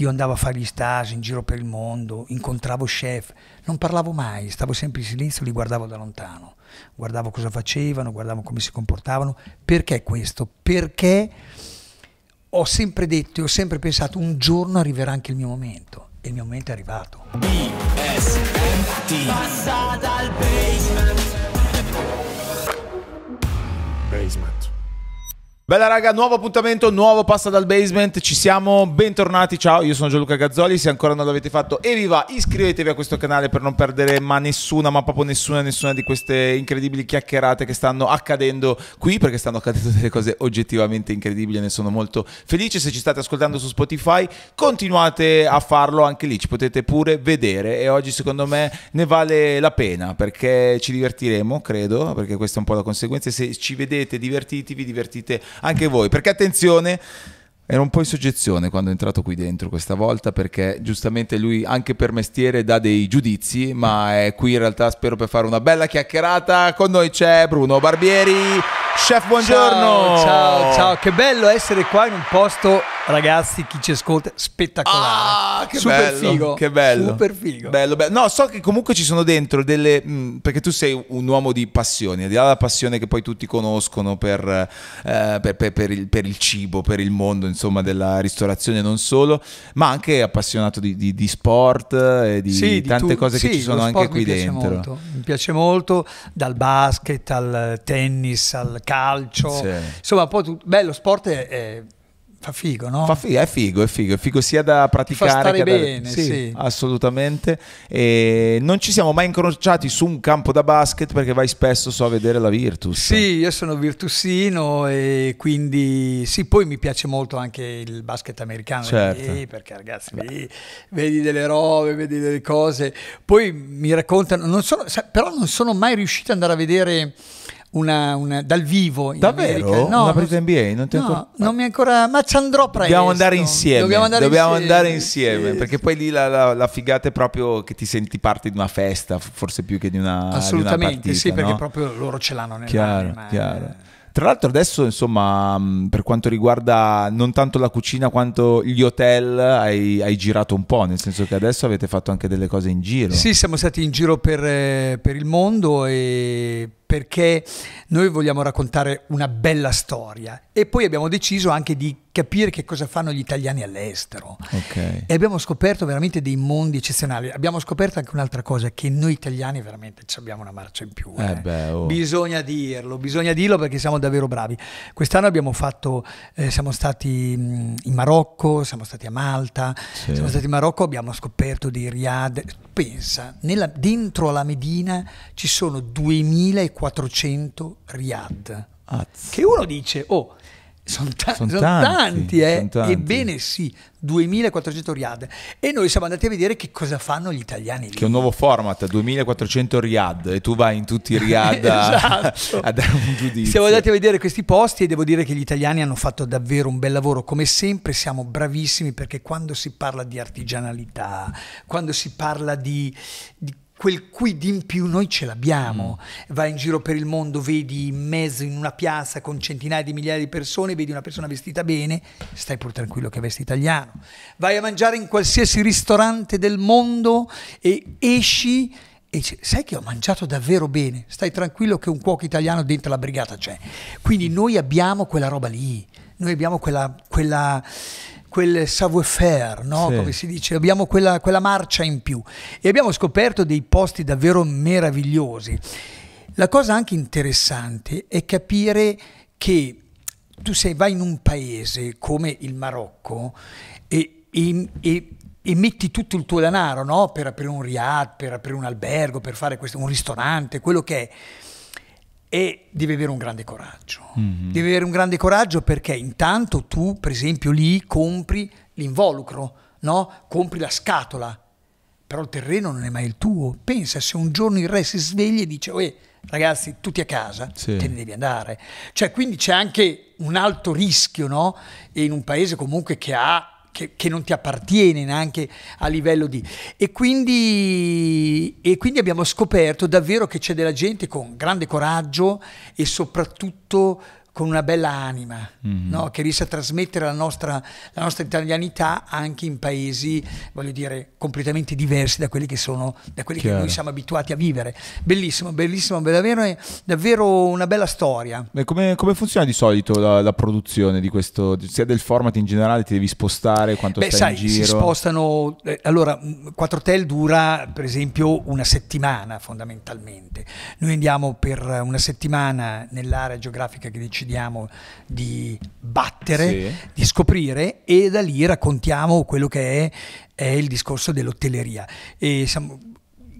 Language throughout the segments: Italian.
io andavo a fare gli stage in giro per il mondo, incontravo chef, non parlavo mai, stavo sempre in silenzio, li guardavo da lontano, guardavo cosa facevano, guardavo come si comportavano. Perché questo? Perché ho sempre detto e ho sempre pensato un giorno arriverà anche il mio momento e il mio momento è arrivato. BSMT Passa dal basement Basement. Bella raga, nuovo appuntamento, nuovo Passa dal Basement, ci siamo, bentornati, ciao, io sono Gianluca Gazzoli, se ancora non l'avete fatto e vi va, iscrivetevi a questo canale per non perdere ma nessuna, ma proprio nessuna, nessuna di queste incredibili chiacchierate che stanno accadendo qui, perché stanno accadendo delle cose oggettivamente incredibili e ne sono molto felice, se ci state ascoltando su Spotify continuate a farlo anche lì, ci potete pure vedere e oggi secondo me ne vale la pena perché ci divertiremo, credo, perché questa è un po' la conseguenza, se ci vedete divertiti, vi divertite anche voi, perché attenzione, ero un po' in soggezione quando è entrato qui dentro questa volta perché giustamente lui anche per mestiere dà dei giudizi, ma è qui in realtà spero per fare una bella chiacchierata. Con noi c'è Bruno Barbieri. Chef, buongiorno. Ciao, ciao, ciao, che bello essere qua in un posto, ragazzi, chi ci ascolta, spettacolare. Ah, che Super bello, figo. Che bello. Super figo. Bello, bello. No, so che comunque ci sono dentro delle... mh, perché tu sei un uomo di passioni, al di là della passione che poi tutti conoscono per, eh, per- per- per il, per il cibo, per il mondo, insomma, della ristorazione, non solo, ma anche appassionato di, di- di sport e di Sì, di tante tu- cose che sì, ci sono anche qui dentro. molto. Mi piace molto, dal basket al tennis al calcio. Sì. Insomma, poi tu- beh, lo sport è- è- fa figo, no? Fa figo, è figo, è figo, è figo sia da praticare stare che da... bene, sì, sì. assolutamente. E non ci siamo mai incrociati su un campo da basket perché vai spesso so a vedere la Virtus. Sì, io sono virtusino e quindi sì, poi mi piace molto anche il basket americano, Certo. eh, perché ragazzi vedi, vedi delle robe, vedi delle cose, poi mi raccontano, non sono, però non sono mai riuscito ad andare a vedere una, una- dal vivo in Davvero? America. Una non partita NBA? Non ti no, ancora- non mi ancora, ma ci andrò presto. Dobbiamo andare insieme, Dobbiamo andare Dobbiamo insieme, andare insieme, sì. perché poi lì la, la- la figata è proprio che ti senti parte di una festa, forse più che di una, di una Assolutamente, partita, sì, perché no? proprio loro ce l'hanno nell'anima. Chiaro, eh. chiaro. Tra l'altro adesso, insomma, mh, per quanto riguarda non tanto la cucina quanto gli hotel, hai, hai girato un po', nel senso che adesso avete fatto anche delle cose in giro. Sì, siamo stati in giro per, eh, per il mondo e perché noi vogliamo raccontare una bella storia e poi abbiamo deciso anche di capire che cosa fanno gli italiani all'estero. Ok. E abbiamo scoperto veramente dei mondi eccezionali. Abbiamo scoperto anche un'altra cosa, che noi italiani veramente ci abbiamo una marcia in più. Eh beh, oh. Bisogna dirlo, bisogna dirlo perché siamo davvero bravi. Quest'anno abbiamo fatto, eh, siamo stati in Marocco, siamo stati a Malta, Sì. siamo stati in Marocco, abbiamo scoperto dei riad. Pensa, nella- dentro la Medina ci sono 2400 riad. Azz. Che uno dice, oh, sono ta- Son son tanti, tanti, eh? son tanti. Ebbene sì, 2400 riad. E noi siamo andati a vedere che cosa fanno gli italiani lì. Che è un nuovo format, 2400 riad, e tu vai in tutti i riad a, Esatto. a dare un giudizio. Siamo andati a vedere questi posti e devo dire che gli italiani hanno fatto davvero un bel lavoro. Come sempre siamo bravissimi perché quando si parla di artigianalità, quando si parla di, di quel quid in più noi ce l'abbiamo. Mm. Vai in giro per il mondo, vedi in mezzo in una piazza con centinaia di migliaia di persone, vedi una persona vestita bene, stai pur tranquillo che vesti italiano. Vai a mangiare in qualsiasi ristorante del mondo e esci e dici, sai che ho mangiato davvero bene, stai tranquillo che un cuoco italiano dentro la brigata c'è. Quindi noi abbiamo quella roba lì, noi abbiamo quella, quella, quel savoir-faire, no? Sì. come si dice, abbiamo quella, quella marcia in più e abbiamo scoperto dei posti davvero meravigliosi. La cosa anche interessante è capire che tu sei, vai in un paese come il Marocco e, e- e- e metti tutto il tuo denaro no? per aprire un riad, per aprire un albergo, per fare questo, un ristorante, quello che è. E devi avere un grande coraggio. Devi avere un grande coraggio perché intanto tu, per esempio, lì compri l'involucro, no? compri la scatola, però il terreno non è mai il tuo. Pensa se un giorno il re si sveglia e dice, "Uè, ragazzi, tutti a casa, Sì. te ne devi andare. Cioè, quindi c'è anche un alto rischio, no? E in un paese comunque che ha che, che non ti appartiene neanche a livello di... E quindi, e quindi abbiamo scoperto davvero che c'è della gente con grande coraggio e soprattutto con una bella anima, Mhm. no? che riesce a trasmettere la nostra, la nostra italianità anche in paesi, voglio dire, completamente diversi da quelli che sono, da quelli che noi siamo abituati a vivere. Bellissimo, bellissimo, davvero, davvero una bella storia. E come, come funziona di solito la, la produzione di questo, sia del format in generale, ti devi spostare, quanto Beh, stai sai, in si giro? spostano. eh, allora, mh, Quattrotel dura per esempio una settimana fondamentalmente. Noi andiamo per una settimana nell'area geografica che decidiamo di battere, Sì. di scoprire e da lì raccontiamo quello che è, è il discorso dell'hotelleria. E siamo-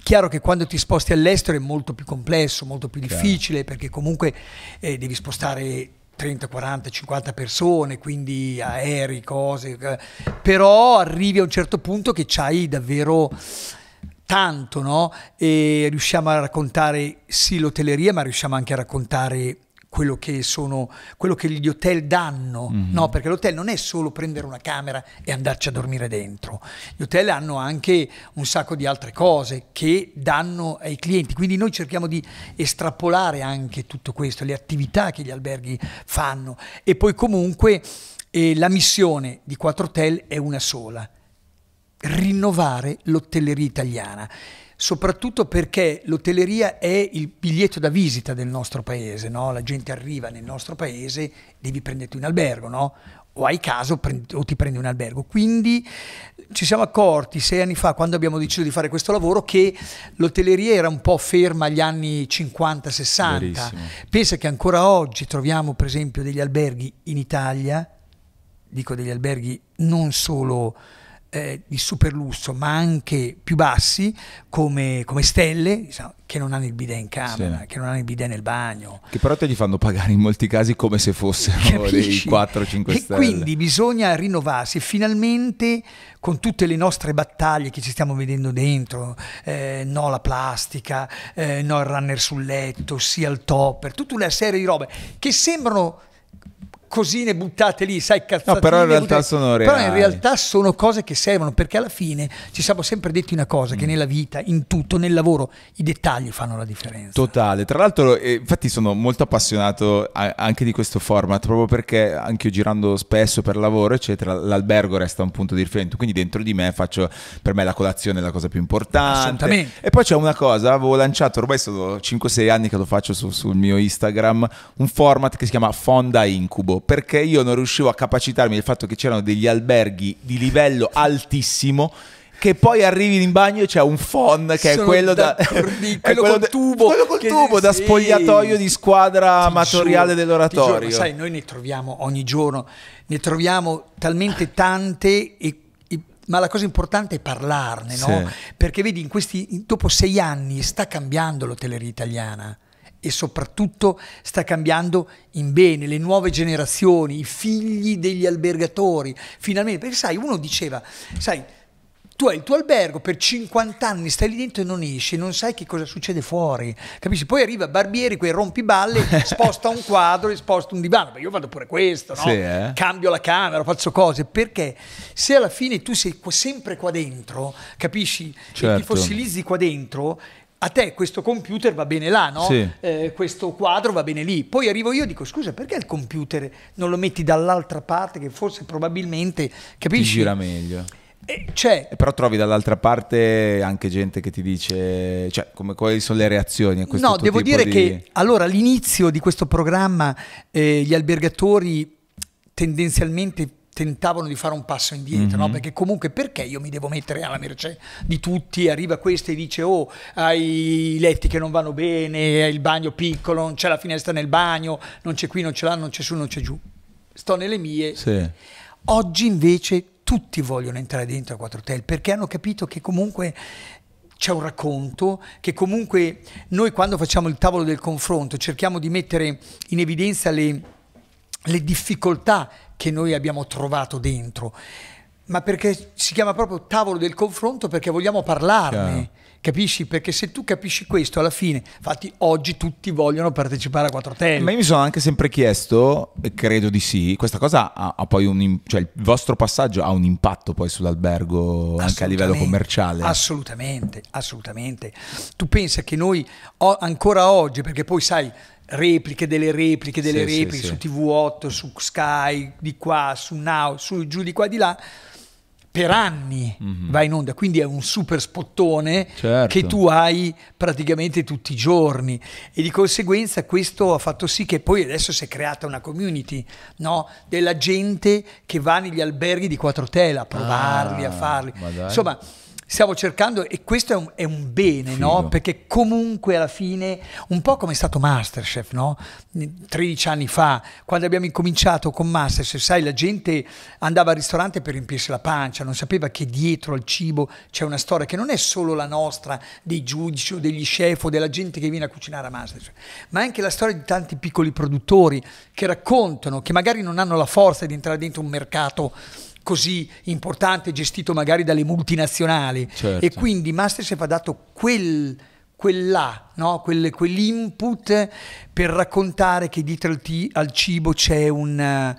Chiaro che quando ti sposti all'estero è molto più complesso, molto più Chiaro. difficile perché comunque eh, devi spostare 30, 40, 50 persone, quindi aerei, cose, eh, però arrivi a un certo punto che c'hai davvero tanto, no? E riusciamo a raccontare sì l'hotelleria, ma riusciamo anche a raccontare quello che sono quello che gli hotel danno, Mhm. no? Perché l'hotel non è solo prendere una camera e andarci a dormire dentro. Gli hotel hanno anche un sacco di altre cose che danno ai clienti, quindi noi cerchiamo di estrapolare anche tutto questo, le attività che gli alberghi fanno e poi comunque eh, la missione di Quattro Hotel è una sola, rinnovare l'hotelleria italiana, soprattutto perché l'hotelleria è il biglietto da visita del nostro paese, no? la gente arriva nel nostro paese, devi prenderti un albergo, no? o hai caso prendi- o ti prendi un albergo. Quindi ci siamo accorti sei anni fa, quando abbiamo deciso di fare questo lavoro, che l'hotelleria era un po' ferma agli anni 50-60. Verissimo. Pensa che ancora oggi troviamo per esempio degli alberghi in Italia, dico degli alberghi non solo eh, di super lusso, ma anche più bassi, come, come stelle, diciamo, che non hanno il bidet in camera, Sì. che non hanno il bidet nel bagno. Che però te li fanno pagare in molti casi come se fossero dei Capisci? 4-5 E stelle. quindi bisogna rinnovarsi e finalmente con tutte le nostre battaglie che ci stiamo vedendo dentro, eh, no alla plastica, eh, no al runner sul letto, sì al topper, tutta una serie di robe che sembrano cosine buttate lì, sai, cazzatine. No, però in realtà buttate- sono Però in reali. realtà sono cose che servono, perché alla fine ci siamo sempre detti una cosa, Mm. che nella vita, in tutto, nel lavoro, i dettagli fanno la differenza. Totale, tra l'altro eh, infatti sono molto appassionato a- anche di questo format proprio perché anche io girando spesso per lavoro eccetera l'albergo resta un punto di riferimento quindi dentro di me faccio per me la colazione è la cosa più importante Assolutamente. e poi c'è una cosa avevo lanciato ormai sono 5-6 anni che lo faccio su- sul mio Instagram un format che si chiama Fonda Incubo perché io non riuscivo a capacitarmi del fatto che c'erano degli alberghi di livello altissimo che poi arrivi in bagno e c'è un phon che è Sono quello da è quello col da- tubo, quello col tubo da spogliatoio di squadra Ti amatoriale giuro, dell'oratorio. giuro, sai, noi ne troviamo ogni giorno, ne troviamo talmente tante e- ma la cosa importante è parlarne, no? Sì. Perché vedi, in questi, dopo sei anni sta cambiando l'hotelleria italiana e soprattutto sta cambiando in bene le nuove generazioni, i figli degli albergatori, finalmente, perché sai, uno diceva, sai, tu hai il tuo albergo per 50 anni, stai lì dentro e non esci, non sai che cosa succede fuori, capisci? Poi arriva Barbieri, quei rompiballe, sposta un quadro e sposta un divano, Beh, io vado pure questo, no? Sì, eh? Cambio la camera, faccio cose, perché se alla fine tu sei sempre qua dentro, capisci? E Certo. ti fossilizzi qua dentro, a te questo computer va bene là, no? Sì. Eh, questo quadro va bene lì. Poi arrivo io e dico, scusa, perché il computer non lo metti dall'altra parte che forse probabilmente, Ti capisci? gira meglio. Eh, cioè, E però trovi dall'altra parte anche gente che ti dice, cioè, come, quali sono le reazioni a questo No, devo dire di- che allora all'inizio di questo programma eh, gli albergatori tendenzialmente tentavano di fare un passo indietro, Mhm. no? perché comunque perché io mi devo mettere alla mercé di tutti, arriva questo e dice oh hai i letti che non vanno bene, hai il bagno piccolo, non c'è la finestra nel bagno, non c'è qui, non c'è là, non c'è su, non c'è giù, sto nelle mie, Sì. Oggi invece tutti vogliono entrare dentro a Quattro Hotel perché hanno capito che comunque c'è un racconto, che comunque noi quando facciamo il tavolo del confronto cerchiamo di mettere in evidenza le, le difficoltà che noi abbiamo trovato dentro, ma perché si chiama proprio tavolo del confronto perché vogliamo parlarne. Chiaro. Capisci? Perché se tu capisci questo alla fine, infatti oggi tutti vogliono partecipare a Quattro Hotel. Ma io mi sono anche sempre chiesto, e credo di sì, questa cosa ha, ha poi un, cioè il vostro passaggio ha un impatto poi sull'albergo anche a livello commerciale. Assolutamente, assolutamente. Tu pensa che noi ancora oggi, perché poi sai, repliche delle repliche delle Sì, sì, repliche sì. su TV8, su Sky, di qua, su Now, su giù di qua di là. Per anni va in onda, quindi è un super spottone. Certo. che tu hai praticamente tutti i giorni e di conseguenza questo ha fatto sì che poi adesso si è creata una community no? della gente che va negli alberghi di Quattrotela a provarli, Ah, a farli. Insomma, stiamo cercando e questo è un, è un bene, no? Perché comunque alla fine, un po' come è stato Masterchef, no? 13 anni fa, quando abbiamo incominciato con Masterchef, sai, la gente andava al ristorante per riempirsi la pancia, non sapeva che dietro al cibo c'è una storia che non è solo la nostra, dei giudici o degli chef o della gente che viene a cucinare a Masterchef, ma anche la storia di tanti piccoli produttori che raccontano, che magari non hanno la forza di entrare dentro un mercato così importante, gestito magari dalle multinazionali. Certo. E quindi Masterchef ha dato quel, quella, no? Quel- quell'input per raccontare che dietro al, ti- al cibo c'è un,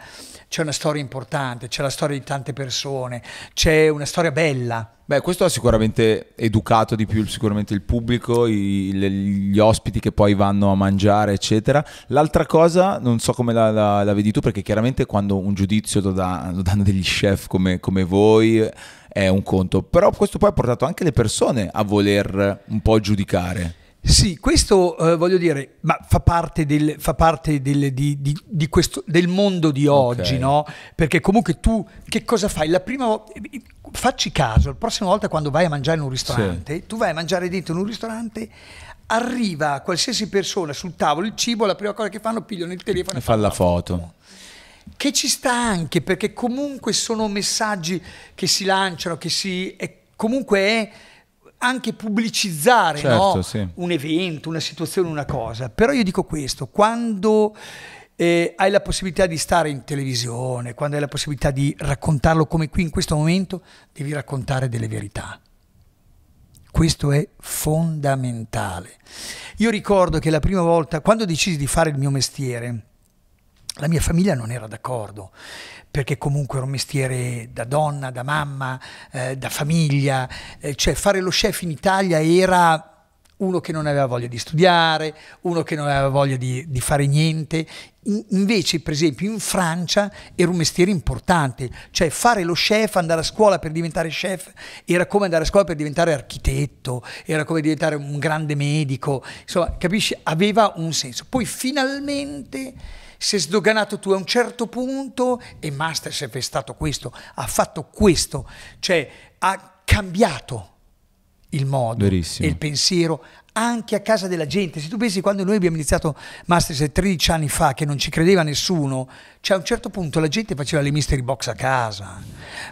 c'è una storia importante, c'è la storia di tante persone, c'è una storia bella. Beh, questo ha sicuramente educato di più sicuramente il pubblico, i- le- gli ospiti che poi vanno a mangiare, eccetera. L'altra cosa, non so come la, la- la vedi tu, perché chiaramente quando un giudizio lo, dà- lo danno degli chef come, come voi è un conto, però questo poi ha portato anche le persone a voler un po' giudicare. Sì, questo eh, voglio dire, ma fa parte, del, fa parte del, di, di- di questo, del mondo di oggi, Ok. no? Perché comunque tu che cosa fai? La prima facci caso, la prossima volta quando vai a mangiare in un ristorante, tu vai a mangiare dentro in un ristorante, arriva qualsiasi persona sul tavolo, il cibo, la prima cosa che fanno, pigliano il telefono E fa la foto. che ci sta anche perché comunque sono messaggi che si lanciano, che si è, comunque è anche pubblicizzare Certo, no? sì. un evento, una situazione, una cosa. Però io dico questo, quando eh, hai la possibilità di stare in televisione, quando hai la possibilità di raccontarlo come qui in questo momento, devi raccontare delle verità. Questo è fondamentale. Io ricordo che la prima volta, quando decisi di fare il mio mestiere, la mia famiglia non era d'accordo, perché comunque era un mestiere da donna, da mamma, eh, da famiglia, eh, cioè fare lo chef in Italia era uno che non aveva voglia di studiare, uno che non aveva voglia di, di fare niente. In- invece, per esempio, in Francia era un mestiere importante, cioè fare lo chef, andare a scuola per diventare chef, era come andare a scuola per diventare architetto, era come diventare un grande medico, insomma, capisci? Aveva un senso. Poi finalmente si è sdoganato tu a un certo punto e Masterchef è stato questo, ha fatto questo, cioè ha cambiato il modo Verissimo. e il pensiero anche a casa della gente. Se tu pensi quando noi abbiamo iniziato Masterchef 13 anni fa, che non ci credeva nessuno, cioè a un certo punto la gente faceva le mystery box a casa.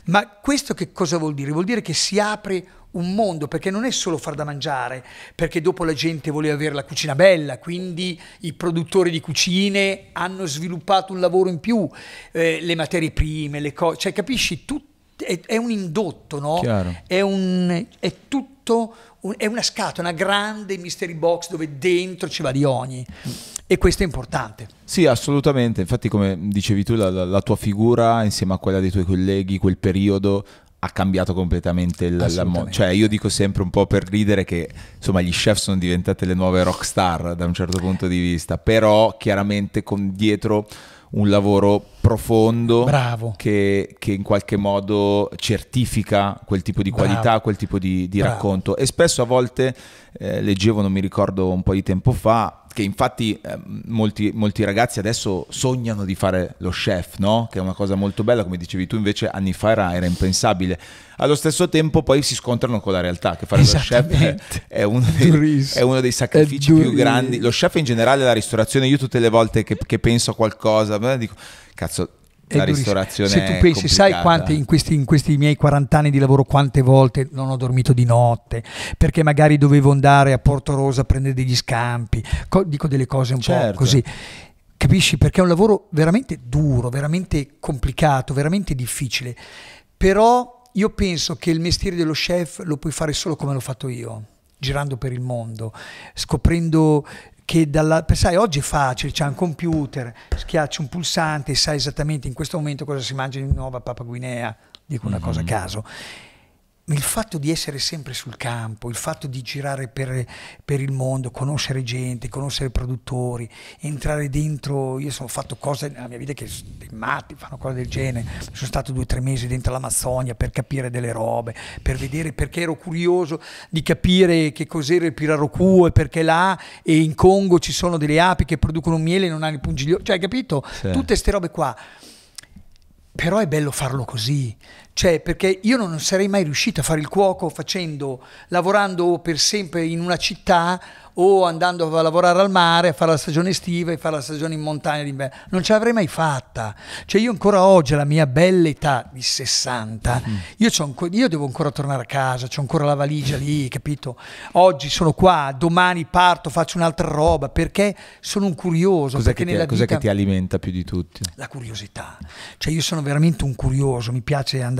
Ma questo che cosa vuol dire? Vuol dire che si apre un mondo, perché non è solo far da mangiare, perché dopo la gente voleva avere la cucina bella, quindi i produttori di cucine hanno sviluppato un lavoro in più, eh, le materie prime, le cose, cioè capisci? Tu, è, è un indotto, no? È, un, è tutto, un- è una scatola, una grande mystery box dove dentro ci va di ogni. E questo è importante. Sì, assolutamente. Infatti, come dicevi tu, la, la- tua figura insieme a quella dei tuoi colleghi, quel periodo ha cambiato completamente il la mo- Assolutamente. Cioè, io dico sempre un po' per ridere che insomma gli chef sono diventate le nuove rock star da un certo punto di vista, però chiaramente con dietro un lavoro profondo Bravo. che, che in qualche modo certifica quel tipo di Bravo. qualità, quel tipo di, di Bravo. racconto. E spesso a volte eh, leggevo, non mi ricordo un po' di tempo fa, che infatti eh, molti, molti ragazzi adesso sognano di fare lo chef, no? Che è una cosa molto bella, come dicevi tu, invece anni fa era, era impensabile. Allo stesso tempo poi si scontrano con la realtà, che fare lo chef Esattamente. è uno dei, è uno dei sacrifici È più grandi. Lo chef in generale, la ristorazione, io tutte le volte che, che penso a qualcosa, beh, dico, cazzo, È la ristorazione Se tu pensi, sai quante in questi, in questi miei 40 anni di lavoro, quante volte non ho dormito di notte, perché magari dovevo andare a Porto Rosa a prendere degli scampi, co- dico delle cose un Certo. po' così. Capisci? Perché è un lavoro veramente duro, veramente complicato, veramente difficile. Però io penso che il mestiere dello chef lo puoi fare solo come l'ho fatto io, girando per il mondo, scoprendo che dalla... Sai, oggi è facile, c'è un computer, schiacci un pulsante e sai esattamente in questo momento cosa si mangia in Nuova Papua Guinea, dico una cosa a caso. Il fatto di essere sempre sul campo, il fatto di girare per, per, il mondo, conoscere gente, conoscere produttori, entrare dentro, io sono fatto cose nella mia vita che dei matti fanno cose del genere, sono stato due o tre mesi dentro l'Amazzonia per capire delle robe, per vedere perché ero curioso di capire che cos'era il pirarucu e perché là e in Congo ci sono delle api che producono miele e non hanno il pungiglio, cioè hai capito? Sì. Tutte queste robe qua però è bello farlo così, cioè perché io non sarei mai riuscito a fare il cuoco facendo, lavorando per sempre in una città o andando a lavorare al mare, a fare la stagione estiva e fare la stagione in montagna d'inverno. Non ce l'avrei mai fatta. Cioè io ancora oggi, alla mia bella età di 60, mm. io, io, devo ancora tornare a casa, ho ancora la valigia lì, capito? Oggi sono qua, domani parto, faccio un'altra roba, perché sono un curioso. Cos'è, che vita, che ti alimenta più di tutti? La curiosità. Cioè io sono veramente un curioso, mi piace andare...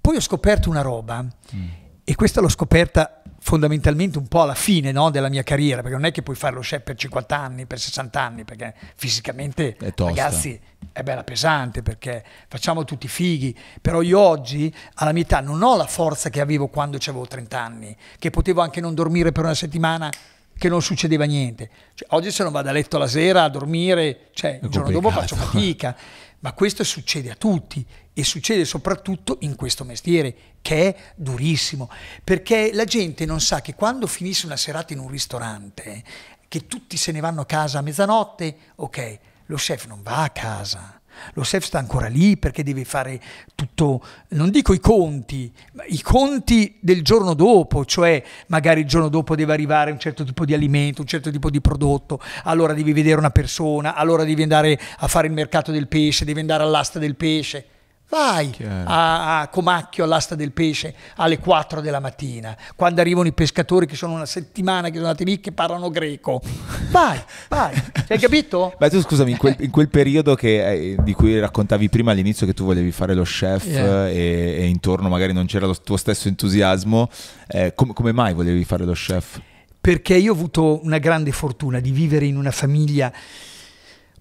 Poi ho scoperto una roba, mm. e questa l'ho scoperta fondamentalmente un po' alla fine no, della mia carriera, perché non è che puoi fare lo chef per 50 anni, per 60 anni, perché fisicamente, ragazzi, è bella pesante, perché facciamo tutti fighi, però io oggi, alla mia età, non ho la forza che avevo quando avevo 30 anni, che potevo anche non dormire per una settimana che non succedeva niente. Cioè, oggi se non vado a letto la sera a dormire, cioè, il giorno dopo faccio fatica, ma questo succede a tutti e succede soprattutto in questo mestiere che è durissimo, perché la gente non sa che quando finisce una serata in un ristorante, che tutti se ne vanno a casa a mezzanotte, ok, lo chef non va a casa. Lo chef sta ancora lì perché deve fare tutto, non dico i conti, ma i conti del giorno dopo, cioè magari il giorno dopo deve arrivare un certo tipo di alimento, un certo tipo di prodotto, allora devi vedere una persona, allora devi andare a fare il mercato del pesce, devi andare all'asta del pesce. Vai a, a, Comacchio all'asta del pesce alle 4 della mattina, quando arrivano i pescatori che sono una settimana che sono andati lì che parlano greco. Vai, vai, hai capito? Beh, tu scusami, in quel, in quel periodo che, eh, di cui raccontavi prima all'inizio che tu volevi fare lo chef yeah. e, e, intorno magari non c'era lo tuo stesso entusiasmo, eh, com- come mai volevi fare lo chef? Perché io ho avuto una grande fortuna di vivere in una famiglia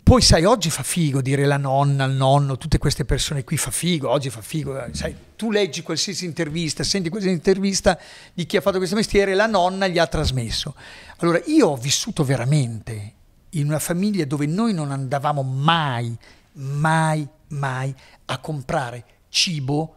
poi sai, oggi fa figo dire la nonna, il nonno, tutte queste persone qui fa figo, oggi fa figo, eh, sai, tu leggi qualsiasi intervista, senti qualsiasi intervista di chi ha fatto questo mestiere, la nonna gli ha trasmesso. Allora, io ho vissuto veramente in una famiglia dove noi non andavamo mai, mai, mai a comprare cibo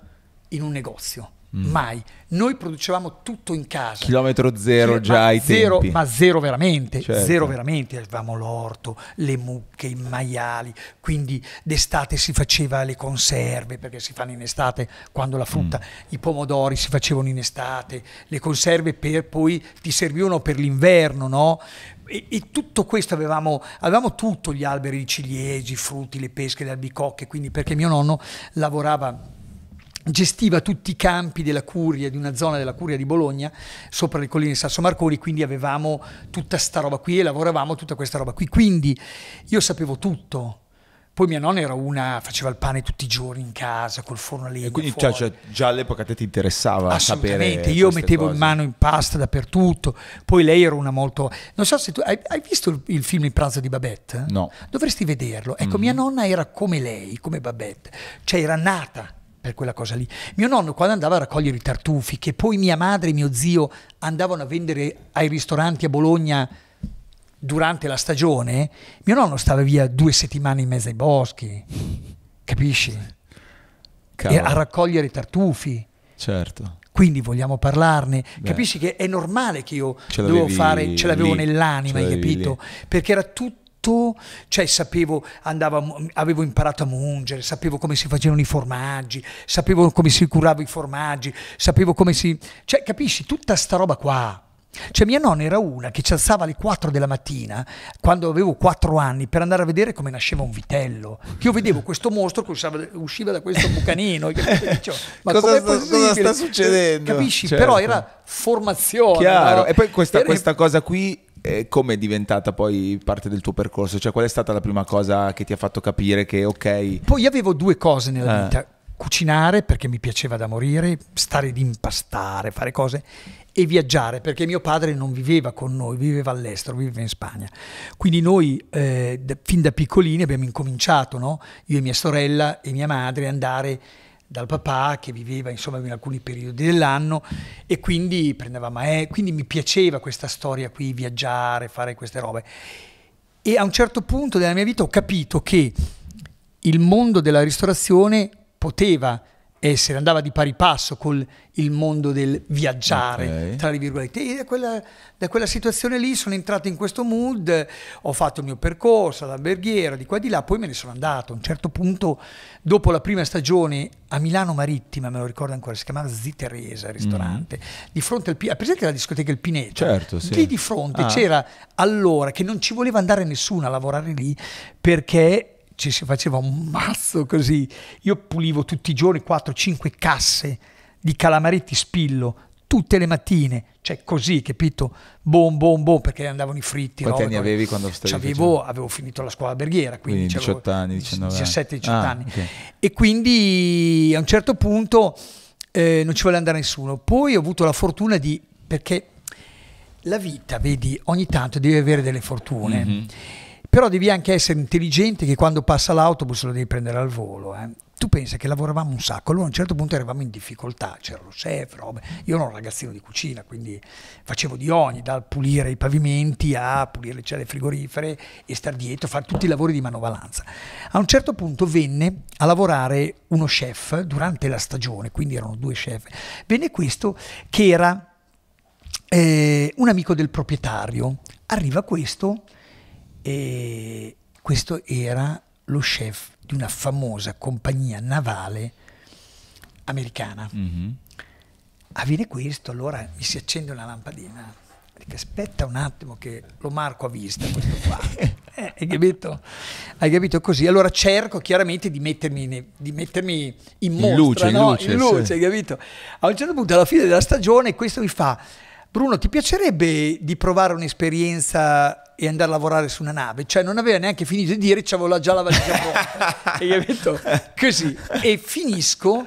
in un negozio Mm. Mai. Noi producevamo tutto in casa. Chilometro zero già ai zero, tempi. Ma zero veramente, certo. zero veramente. Avevamo l'orto, le mucche, i maiali, quindi d'estate si faceva le conserve, perché si fanno in estate quando la frutta, mm. i pomodori si facevano in estate, le conserve per poi ti servivano per l'inverno, no? E, e, tutto questo avevamo, avevamo tutto, gli alberi di ciliegi, i frutti, le pesche, le albicocche, quindi perché mio nonno lavorava gestiva tutti i campi della curia, di una zona della curia di Bologna, sopra le colline di Sasso Marconi, quindi avevamo tutta sta roba qui e lavoravamo tutta questa roba qui. Quindi io sapevo tutto. Poi mia nonna era una, faceva il pane tutti i giorni in casa, col forno a legna. E quindi cioè, cioè, già all'epoca te ti interessava Assolutamente, io mettevo cose. in mano in pasta dappertutto. Poi lei era una molto... Non so se tu... Hai, hai visto il, il, film Il pranzo di Babette? No. Dovresti vederlo. Ecco, mm-hmm. mia nonna era come lei, come Babette. Cioè era nata per quella cosa lì. Mio nonno quando andava a raccogliere i tartufi, che poi mia madre e mio zio andavano a vendere ai ristoranti a Bologna durante la stagione, mio nonno stava via due settimane in mezzo ai boschi, capisci? a raccogliere i tartufi. Certo. Quindi vogliamo parlarne. Beh. Capisci che è normale che io dovevo fare, ce l'avevo lì, nell'anima, hai capito? Lì. Perché era tutto tutto, cioè sapevo, andavo, avevo imparato a mungere, sapevo come si facevano i formaggi, sapevo come si curavano i formaggi, sapevo come si... cioè capisci, tutta sta roba qua. Cioè mia nonna era una che ci alzava alle 4 della mattina, quando avevo 4 anni, per andare a vedere come nasceva un vitello. Io vedevo questo mostro che usciva, usciva da questo bucanino. Dicevo, ma cosa, sta, cosa sta succedendo? Capisci? Certo. Però era formazione. Chiaro. No? E poi questa, era... questa cosa qui eh, come è diventata poi parte del tuo percorso? Cioè, qual è stata la prima cosa che ti ha fatto capire che ok? Poi avevo due cose nella eh. vita: cucinare perché mi piaceva da morire, stare ad impastare, fare cose e viaggiare perché mio padre non viveva con noi, viveva all'estero, viveva in Spagna. Quindi noi eh, da, fin da piccolini abbiamo incominciato, no? io e mia sorella e mia madre, andare dal papà che viveva insomma in alcuni periodi dell'anno e quindi prendeva me, quindi mi piaceva questa storia qui, viaggiare, fare queste robe. E a un certo punto della mia vita ho capito che il mondo della ristorazione poteva essere, andava di pari passo con il mondo del viaggiare, Ok. tra le virgolette. E da quella, da quella situazione lì sono entrato in questo mood, ho fatto il mio percorso all'alberghiera, di qua e di là, poi me ne sono andato. A un certo punto, dopo la prima stagione a Milano Marittima, me lo ricordo ancora, si chiamava Zi Teresa, il ristorante, di fronte al Pineta, presente la discoteca Il Pineta? Certo, sì. Lì di fronte Ah. c'era allora che non ci voleva andare nessuno a lavorare lì perché ci si faceva un mazzo così. Io pulivo tutti i giorni 4-5 casse di calamaretti spillo tutte le mattine, cioè così, capito? Bom, bom, bom, perché andavano i fritti. Quanti robe, anni avevi quando stavi C'avevo- Avevo finito la scuola alberghiera, quindi, Quindi c'avevo 18 anni, 19 anni. 17-18 Ah, anni. ok. E quindi a un certo punto eh, non ci vuole andare nessuno. Poi ho avuto la fortuna di... perché la vita, vedi, ogni tanto devi avere delle fortune. Mhm. Però devi anche essere intelligente che quando passa l'autobus lo devi prendere al volo. eh. Tu pensa che lavoravamo un sacco, allora a un certo punto eravamo in difficoltà, c'era lo chef, robe. Io ero un ragazzino di cucina, quindi facevo di ogni, dal pulire i pavimenti a pulire le celle frigorifere e star dietro, fare tutti i lavori di manovalanza. A un certo punto venne a lavorare uno chef durante la stagione, quindi erano due chef. Venne questo che era eh, un amico del proprietario. Arriva questo e questo era lo chef di una famosa compagnia navale americana. Mhm. Avviene questo, allora mi si accende una lampadina. Dico, aspetta un attimo che lo marco a vista questo qua. Eh, hai capito? Hai capito così? Allora cerco chiaramente di mettermi, ne- di mettermi in In mostra, luce, in no? luce, in luce, sì. hai capito? A un certo punto, alla fine della stagione, questo mi fa: Bruno, ti piacerebbe di provare un'esperienza e andare a lavorare su una nave? Cioè, non aveva neanche finito di dire, c'avevo già la valigia pronta. hai capito? Così. E finisco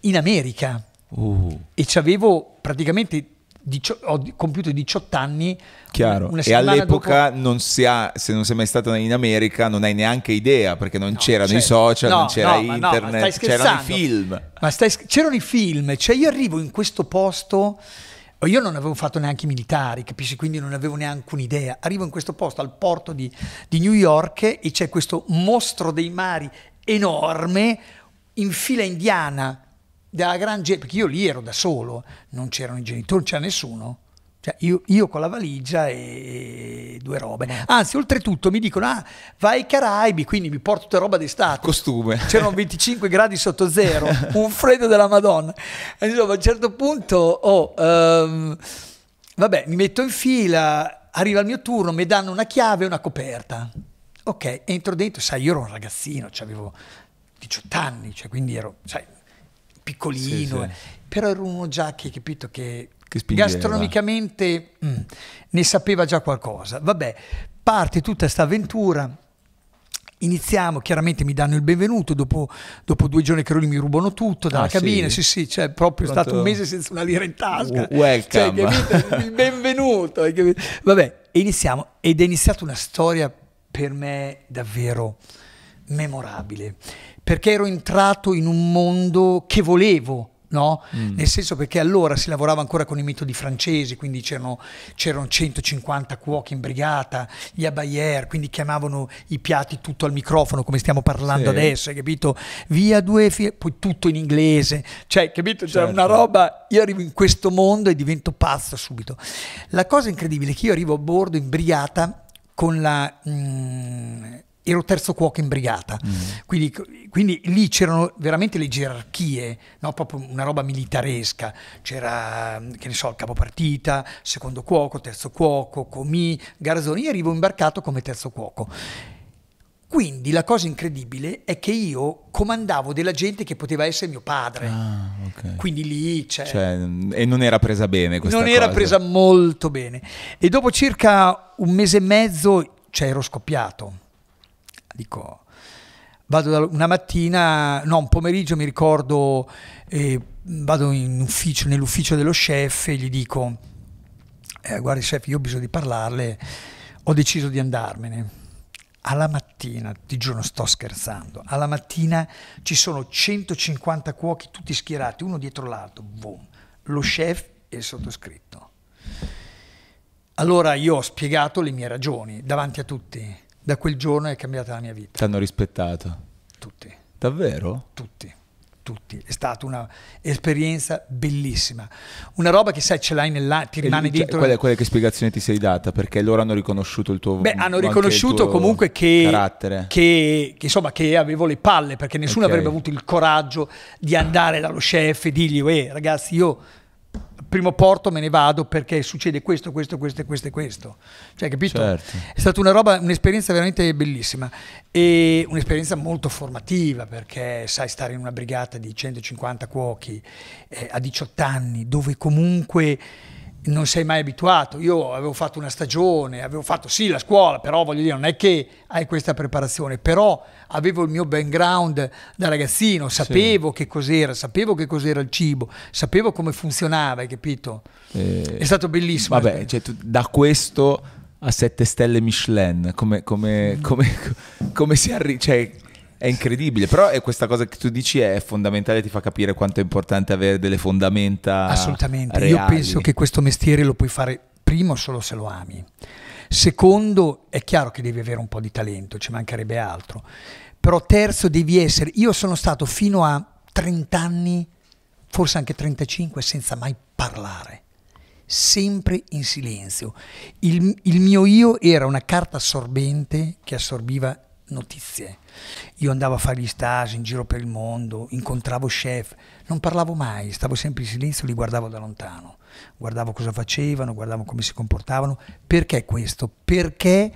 in America Uh, e c'avevo praticamente dicio- ho compiuto 18 anni chiaro. e all'epoca dopo- non si ha, se non sei mai stato in America, non hai neanche idea perché non c'erano i cioè, social, no, non c'era no, no, internet, c'erano i film. ma stai c'erano i film cioè io arrivo in questo posto io non avevo fatto neanche i militari, capisci? Quindi non avevo neanche un'idea. Arrivo in questo posto al porto di, di New York e c'è questo mostro dei mari enorme in fila indiana della gran gente, perché io lì ero da solo, non c'erano i genitori, non c'era nessuno. Cioè io, io con la valigia e due robe. Anzi, oltretutto mi dicono, ah, vai ai Caraibi, quindi mi porto tutta roba d'estate. Costume. C'erano 25 gradi sotto zero, un freddo della Madonna. E insomma, a un certo punto, oh, ehm, vabbè, mi metto in fila, arriva il mio turno, mi danno una chiave e una coperta. Ok, entro dentro, sai, io ero un ragazzino, cioè avevo 18 anni, cioè quindi ero, sai, piccolino, Sì, eh. sì. però ero uno già che, capito, che. Gastronomicamente mm, ne sapeva già qualcosa. Vabbè, parte tutta questa avventura. Iniziamo, chiaramente mi danno il benvenuto, dopo, dopo due giorni che lì mi rubano tutto dalla Ah, cabina, sì? sì sì, cioè proprio è Pronto? stato un mese senza una lira in tasca. Welcome. Cioè? Il benvenuto. Vabbè, e iniziamo, ed è iniziata una storia per me davvero memorabile, perché ero entrato in un mondo che volevo, no? Nel senso perché allora si lavorava ancora con i metodi francesi, quindi c'erano, c'erano 150 cuochi in brigata, gli abayer, quindi chiamavano i piatti tutto al microfono come stiamo parlando Sì. adesso, hai capito? Via due, fi- poi tutto in inglese, cioè, capito? C'era Certo. una roba, io arrivo in questo mondo e divento pazzo subito. La cosa incredibile è che io arrivo a bordo in brigata con la... mm, ero terzo cuoco in brigata, quindi, quindi lì c'erano veramente le gerarchie, no? proprio una roba militaresca, c'era che ne so, il capopartita, secondo cuoco, terzo cuoco, comì, garzoni, io arrivo imbarcato come terzo cuoco. Quindi la cosa incredibile è che io comandavo della gente che poteva essere mio padre, Ah, ok. quindi lì c'è... Cioè, e non era presa bene questa non era cosa. presa molto bene. E dopo circa un mese e mezzo, cioè ero scoppiato. Dico, vado da- una mattina, no, un pomeriggio mi ricordo, eh, vado ufficio, nell'ufficio dello chef e gli dico, eh, guardi chef, io ho bisogno di parlarle, ho deciso di andarmene. alla mattina, ti giuro sto scherzando, alla mattina ci sono 150 cuochi tutti schierati, uno dietro l'altro, boom, lo chef e il sottoscritto. Allora io ho spiegato le mie ragioni davanti a tutti. Da quel giorno è cambiata la mia vita. Ti hanno rispettato. Tutti, Davvero? tutti, tutti. È stata un'esperienza bellissima. Una roba che sai ce l'hai nella... ti rimane lì, cioè, dentro... quale, quale che spiegazione ti sei data? Perché loro hanno riconosciuto il tuo Beh, hanno riconosciuto comunque che, carattere. che, che, insomma, che avevo le palle perché nessuno Ok. avrebbe avuto il coraggio di andare dallo chef e dirgli, eh ragazzi, io primo porto me ne vado perché succede questo, questo, questo e questo e questo. Cioè, capito? Certo. È stata una roba, un'esperienza veramente bellissima e un'esperienza molto formativa perché sai stare in una brigata di 150 cuochi eh, a 18 anni dove comunque non sei mai abituato. Io avevo fatto una stagione, avevo fatto sì la scuola, però voglio dire, non è che hai questa preparazione, però avevo il mio background da ragazzino, sapevo che cos'era, sapevo che cos'era il cibo, sapevo come funzionava, hai capito? Eh, È stato bellissimo. Vabbè, cioè, tu- da questo a 7 stelle Michelin, come, come, come, come si arriva? Cioè, è incredibile, però è questa cosa che tu dici è fondamentale, ti fa capire quanto è importante avere delle fondamenta Assolutamente, reali. io penso che questo mestiere lo puoi fare primo solo se lo ami. Secondo, è chiaro che devi avere un po' di talento, ci mancherebbe altro. Però terzo, devi essere, io sono stato fino a 30 anni, forse anche 35, senza mai parlare, sempre in silenzio. Il, il mio io era una carta assorbente che assorbiva notizie. Io andavo a fare gli stage in giro per il mondo, incontravo chef, non parlavo mai, stavo sempre in silenzio, li guardavo da lontano, guardavo cosa facevano, guardavo come si comportavano. Perché questo? Perché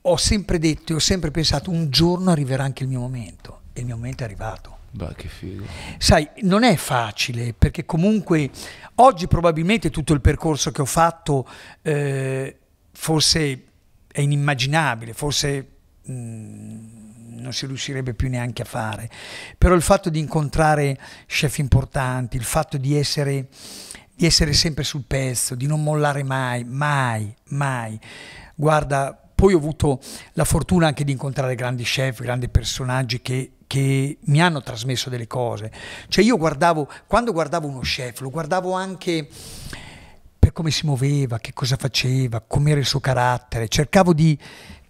ho sempre detto e ho sempre pensato un giorno arriverà anche il mio momento e il mio momento è arrivato. Beh, che figo. Sai, non è facile perché comunque oggi probabilmente tutto il percorso che ho fatto eh, forse è inimmaginabile, forse non si riuscirebbe più neanche a fare. Però il fatto di incontrare chef importanti, il fatto di essere, di essere sempre sul pezzo, di non mollare mai, mai, mai. Guarda, poi ho avuto la fortuna anche di incontrare grandi chef, grandi personaggi che, che mi hanno trasmesso delle cose. Cioè io guardavo, quando guardavo uno chef, lo guardavo anche per come si muoveva, che cosa faceva, com'era il suo carattere, cercavo di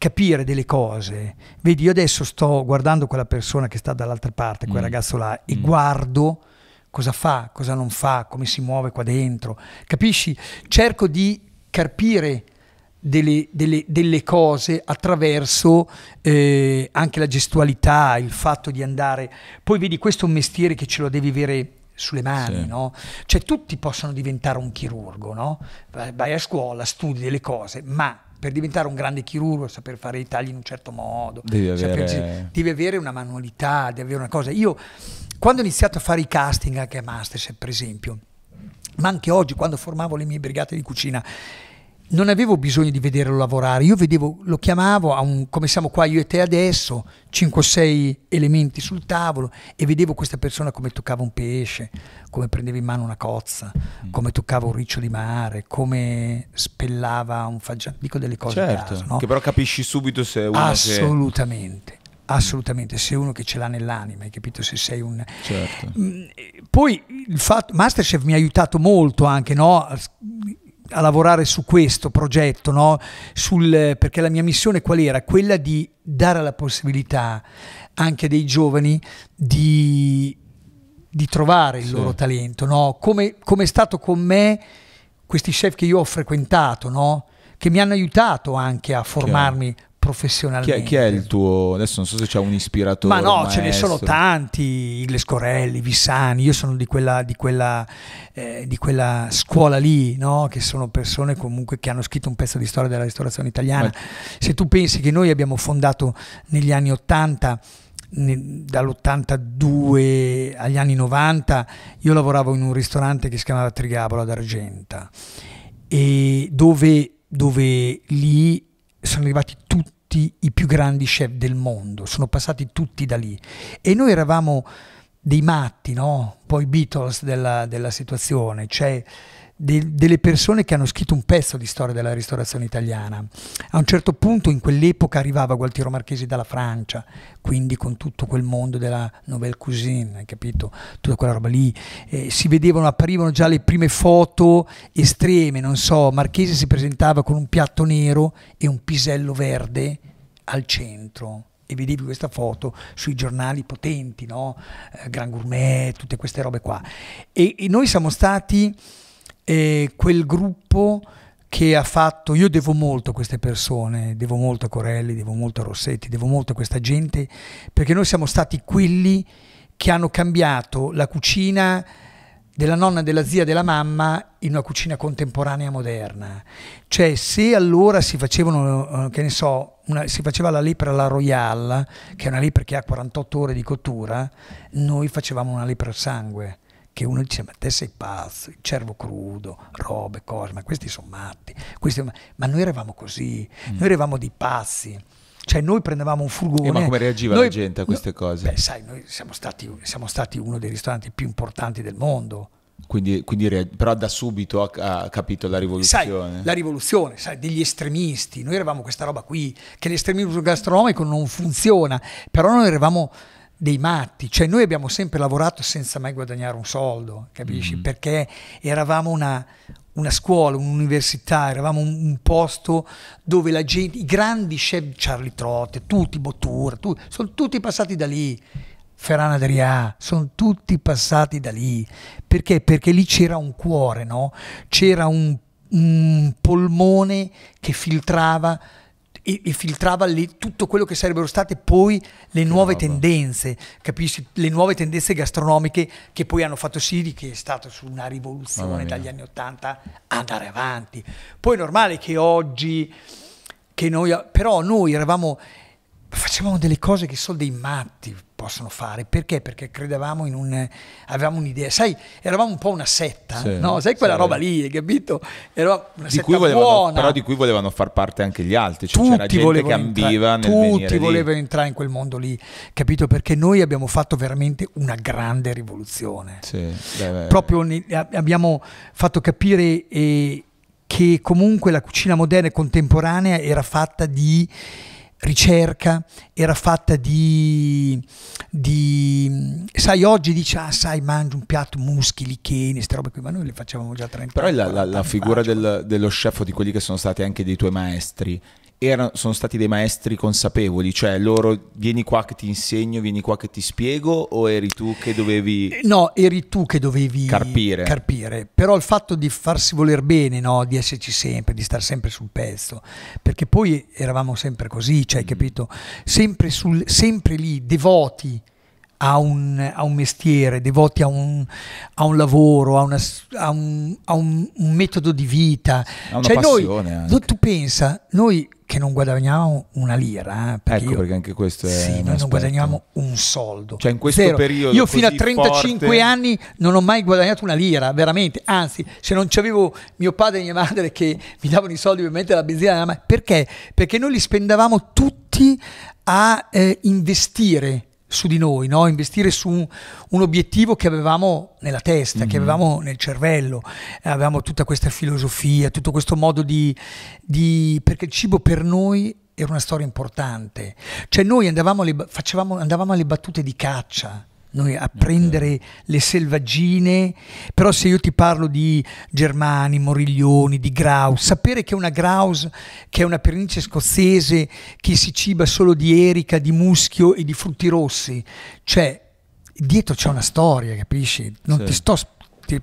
capire delle cose. Vedi, io adesso sto guardando quella persona che sta dall'altra parte, quel Mm. ragazzo là, e Mm. guardo cosa fa, cosa non fa, come si muove qua dentro. Capisci? Cerco di capire delle, delle- delle cose attraverso eh, anche la gestualità, il fatto di andare. Poi vedi, questo è un mestiere che ce lo devi avere sulle mani, Sì. no? Cioè tutti possono diventare un chirurgo, no? Vai vai a scuola, studi delle cose, ma per diventare un grande chirurgo, saper fare i tagli in un certo modo, Devi saper- avere- devi avere una manualità, devi avere una cosa. Io quando ho iniziato a fare i casting anche a Masterchef, per esempio, ma anche oggi quando formavo le mie brigate di cucina, non avevo bisogno di vederlo lavorare, io vedevo, lo chiamavo a un, come siamo qua io e te adesso, 5-6 elementi sul tavolo e vedevo questa persona come toccava un pesce, come prendeva in mano una cozza, Mm. come toccava un riccio di mare, come spellava un fagiano, dico delle cose Certo, caso, no? che però capisci subito se è uno che... Assolutamente, assolutamente, se uno che ce l'ha nell'anima, hai capito? Se sei un... Certo. Mm, Poi il fatto, Masterchef mi ha aiutato molto anche no? A, a lavorare su questo progetto, no? Sul- perché la mia missione qual era? Quella di dare la possibilità anche dei giovani di, di trovare il Sì. loro talento, no? come, come è stato con me questi chef che io ho frequentato, no? che mi hanno aiutato anche a formarmi Chi professionalmente. è, chi è il tuo... Adesso non so se c'è un ispiratore. Ma no, ce ne sono tanti, Igles Scorelli, Vissani, io sono di quella, di quella, eh, di quella scuola lì, no? che sono persone comunque che hanno scritto un pezzo di storia della ristorazione italiana. Ma- Se tu pensi che noi abbiamo fondato negli anni 80, ne- dall'82 agli anni 90, io lavoravo in un ristorante che si chiamava Trigabola d'Argenta, e dove, dove lì sono arrivati tutti i più grandi chef del mondo, sono passati tutti da lì e noi eravamo dei matti, no? Poi Beatles della, della situazione, cioè de- delle persone che hanno scritto un pezzo di storia della ristorazione italiana. A un certo punto in quell'epoca arrivava Gualtiero Marchesi dalla Francia, quindi con tutto quel mondo della nouvelle cuisine, capito? Tutta quella roba lì. Eh, si vedevano, apparivano già le prime foto estreme, non so, Marchesi si presentava con un piatto nero e un pisello verde al centro e vedevi questa foto sui giornali potenti, no? Eh, Gran Gourmet, tutte queste robe qua. E, e noi siamo stati eh, quel gruppo che ha fatto, io devo molto a queste persone, devo molto a Corelli, devo molto a Rossetti, devo molto a questa gente, perché noi siamo stati quelli che hanno cambiato la cucina della nonna, della zia, della mamma in una cucina contemporanea moderna. Cioè, se allora si facevano, eh, che ne so, una, si faceva la lepre alla Royale, che è una lepre che ha 48 ore di cottura, noi facevamo una lepre al sangue. Che uno dice, ma te sei pazzo, il cervo crudo, robe, cose, ma questi sono matti. Questi, ma noi eravamo così, mm. noi eravamo dei pazzi. Cioè noi prendevamo un furgone. E ma come reagiva noi, la gente a queste cose? Beh, sai, noi siamo stati, siamo stati uno dei ristoranti più importanti del mondo. Quindi, quindi però da subito ha, ha, capito la rivoluzione. Sai, la rivoluzione, sai, degli estremisti. Noi eravamo questa roba qui, che l'estremismo gastronomico non funziona, però noi eravamo dei matti, cioè noi abbiamo sempre lavorato senza mai guadagnare un soldo, capisci? Mm. Perché eravamo una, una scuola, un'università, eravamo un, un, posto dove la gente, i grandi chef Charlie Trotte, tutti Bottura, tu, sono tutti passati da lì. Ferran Adrià, sono tutti passati da lì. Perché? Perché lì c'era un cuore, no? C'era un, un polmone che filtrava e, e filtrava le, tutto quello che sarebbero state poi le nuove tendenze, capisci? Le nuove tendenze gastronomiche che poi hanno fatto sì che è stata su una rivoluzione dagli anni Ottanta andare avanti. Poi è normale che oggi, che noi, però noi eravamo, facevamo delle cose che sono dei matti, possono fare. Perché? Perché credevamo in un... avevamo un'idea. Sai, eravamo un po' una setta, sì, no? Sai quella sì. roba lì, capito? Era una di setta volevano, buona. Però di cui volevano far parte anche gli altri. Cioè c'era gente che ambiva entra- Tutti volevano entrare in quel mondo lì, capito? Perché noi abbiamo fatto veramente una grande rivoluzione. Sì, beh, Proprio ne, abbiamo fatto capire eh, che comunque la cucina moderna e contemporanea era fatta di ricerca era fatta di, di, sai oggi dice ah sai mangio un piatto muschi licheni queste robe qui. Ma noi le facevamo già 30 però anni però la, la, la figura del, dello chef o di quelli che sono stati anche dei tuoi maestri erano, sono stati dei maestri consapevoli, cioè loro vieni qua che ti insegno, vieni qua che ti spiego o eri tu che dovevi... No, eri tu che dovevi carpire. carpire. Però il fatto di farsi voler bene, no? di esserci sempre, di stare sempre sul pezzo, perché poi eravamo sempre così, cioè, mm. capito? Sempre, sul, sempre lì, devoti a un, a un, mestiere, devoti a un, a un lavoro, a, una, a, un, a un, metodo di vita. A una cioè noi, tu pensa, noi che non guadagniamo una lira. Eh, perché ecco io, perché anche questo è. Sì, noi non guadagniamo un soldo. Cioè, in questo Zero. periodo. Io fino a 35 forte... anni non ho mai guadagnato una lira, veramente. Anzi, se non c'avevo mio padre e mia madre che mi davano i soldi mettere la benzina, perché? Perché noi li spendavamo tutti a eh, investire su di noi, no? investire su un, un, obiettivo che avevamo nella testa, mm-hmm. che avevamo nel cervello, avevamo tutta questa filosofia, tutto questo modo di, di... perché il cibo per noi era una storia importante, cioè noi andavamo alle, facevamo, andavamo alle battute di caccia, noi a prendere le selvaggine, però se io ti parlo di Germani, Moriglioni, di Graus, sapere che una Graus, che è una pernice scozzese che si ciba solo di erica, di muschio e di frutti rossi, cioè dietro c'è una storia, capisci? Non sì. ti sto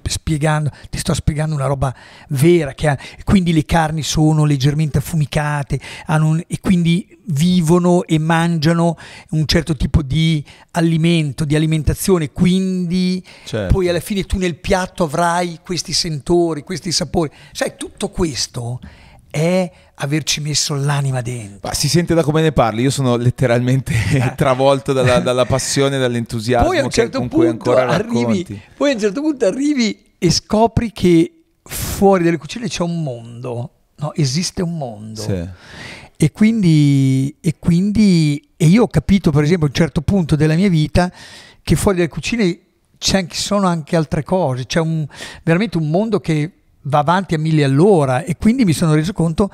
spiegando, ti sto spiegando una roba vera, che ha, quindi le carni sono leggermente affumicate un, e quindi vivono e mangiano un certo tipo di alimento, di alimentazione, quindi certo. poi alla fine tu nel piatto avrai questi sentori, questi sapori. Sai, tutto questo è averci messo l'anima dentro. Ma si sente da come ne parli, io sono letteralmente eh. travolto dalla, dalla passione, dall'entusiasmo poi a un certo con cui ancora arrivi, racconti. Poi a un certo punto arrivi e scopri che fuori dalle cucine c'è un mondo, no? esiste un mondo. Sì. E quindi, e quindi e io ho capito, per esempio, a un certo punto della mia vita che fuori dalle cucine ci sono anche altre cose, c'è un, veramente un mondo che va avanti a mille all'ora e quindi mi sono reso conto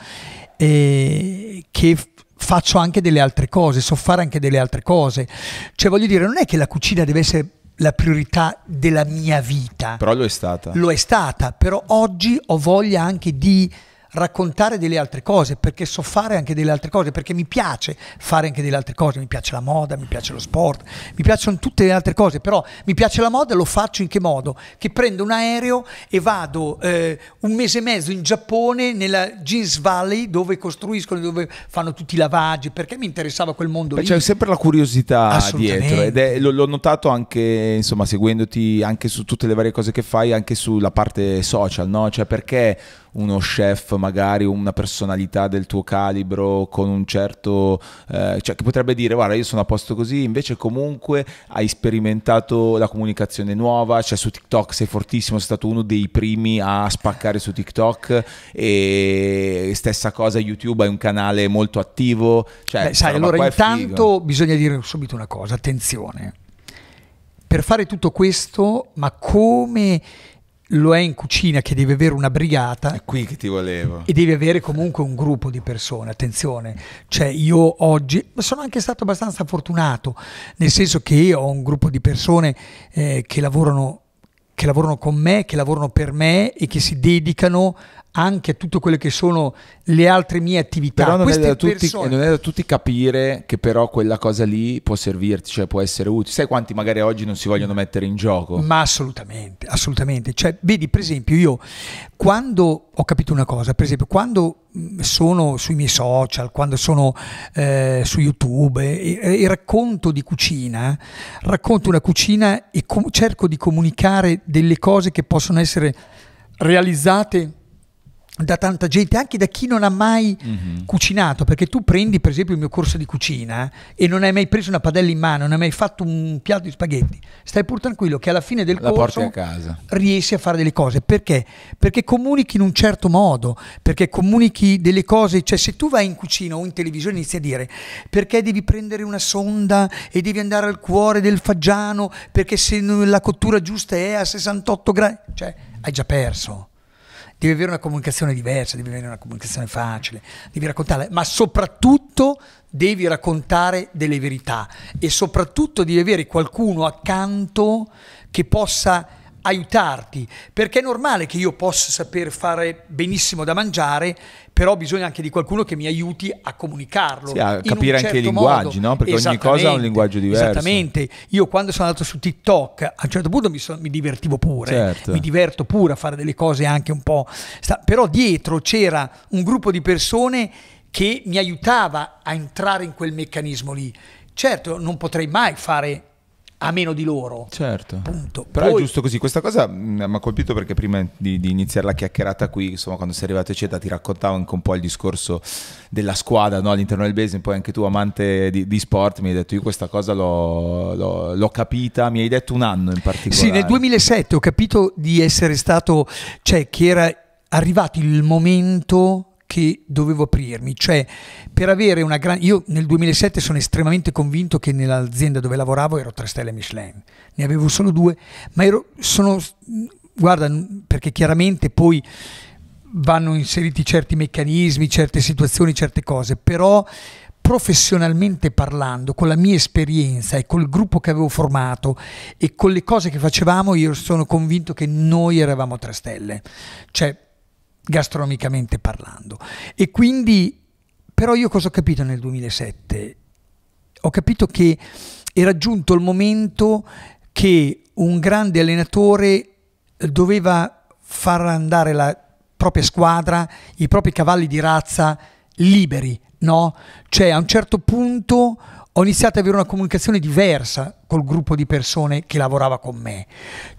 eh, che faccio anche delle altre cose, so fare anche delle altre cose. Cioè voglio dire, non è che la cucina deve essere la priorità della mia vita. Però lo è stata. Lo è stata, però oggi ho voglia anche di raccontare delle altre cose, perché so fare anche delle altre cose, perché mi piace fare anche delle altre cose, mi piace la moda, mi piace lo sport, mi piacciono tutte le altre cose, però mi piace la moda, lo faccio in che modo? Che prendo un aereo e vado eh, un mese e mezzo in Giappone, nella Jeans Valley, dove costruiscono, dove fanno tutti i lavaggi, perché mi interessava quel mondo Beh, lì. C'è sempre la curiosità dietro ed è, l'ho notato anche, insomma, seguendoti anche su tutte le varie cose che fai, anche sulla parte social, no? Cioè perché uno chef, magari una personalità del tuo calibro, con un certo... eh, cioè che potrebbe dire, guarda, io sono a posto così, invece comunque hai sperimentato la comunicazione nuova, cioè su TikTok sei fortissimo, sei stato uno dei primi a spaccare su TikTok e stessa cosa YouTube, hai un canale molto attivo. Cioè, Beh, sai, allora è intanto bisogna dire subito una cosa, attenzione. Per fare tutto questo, ma come lo è in cucina che deve avere una brigata È qui che ti volevo. e devi avere comunque un gruppo di persone, attenzione. Cioè io oggi sono anche stato abbastanza fortunato, nel senso che ho un gruppo di persone eh, che lavorano che lavorano con me, che lavorano per me e che si dedicano anche tutte quelle che sono le altre mie attività. Però non è, da tutti, persone- non è da tutti capire che però quella cosa lì può servirti, cioè può essere utile. Sai quanti magari oggi non si vogliono mettere in gioco? Ma assolutamente, assolutamente. Cioè, vedi, per esempio, io quando ho capito una cosa, per esempio, quando sono sui miei social, quando sono eh, su YouTube e, e racconto di cucina, racconto una cucina e cerco di comunicare delle cose che possono essere realizzate da tanta gente, anche da chi non ha mai Mhm. cucinato, perché tu prendi per esempio il mio corso di cucina e non hai mai preso una padella in mano, non hai mai fatto un piatto di spaghetti, stai pur tranquillo che alla fine del La corso a riesci a fare delle cose. Perché? Perché comunichi in un certo modo, perché comunichi delle cose, cioè se tu vai in cucina o in televisione inizi a dire perché devi prendere una sonda e devi andare al cuore del fagiano, perché se la cottura giusta è a 68 gradi, cioè hai già perso. Devi avere una comunicazione diversa, devi avere una comunicazione facile, devi raccontarla, ma soprattutto devi raccontare delle verità e soprattutto devi avere qualcuno accanto che possa aiutarti, perché è normale che io possa saper fare benissimo da mangiare, però bisogna anche di qualcuno che mi aiuti a comunicarlo. Sì, a capire anche i certo linguaggi, no? Perché ogni cosa ha un linguaggio diverso. Esattamente. Io quando sono andato su TikTok, a un certo punto mi, so- mi divertivo pure, Certo. mi diverto pure a fare delle cose anche un po'... sta- però dietro c'era un gruppo di persone che mi aiutava a entrare in quel meccanismo lì. Certo, non potrei mai fare a meno di loro. Certo. Punto. Però Poi- è giusto così. Questa cosa mh, mi ha colpito perché prima di, di iniziare la chiacchierata qui, insomma, quando sei arrivato eccetera, ti raccontavo anche un po' il discorso della squadra no? all'interno del basement. Poi anche tu, amante di, di sport, mi hai detto io questa cosa l'ho, l'ho- l'ho capita. Mi hai detto un anno in particolare. Sì, nel 2007 ho capito di essere stato, cioè che era arrivato il momento che dovevo aprirmi, cioè per avere una grande... Io nel 2007 sono estremamente convinto che nell'azienda dove lavoravo ero tre stelle Michelin, ne avevo solo due, ma ero, sono... Guarda, perché chiaramente poi vanno inseriti certi meccanismi, certe situazioni, certe cose, però professionalmente parlando, con la mia esperienza e col gruppo che avevo formato e con le cose che facevamo, io sono convinto che noi eravamo tre stelle, cioè gastronomicamente parlando. E quindi, però io cosa ho capito nel 2007? Ho capito che era giunto il momento che un grande allenatore doveva far andare la propria squadra, i propri cavalli di razza liberi, no? Cioè a un certo punto ho iniziato ad avere una comunicazione diversa col gruppo di persone che lavorava con me.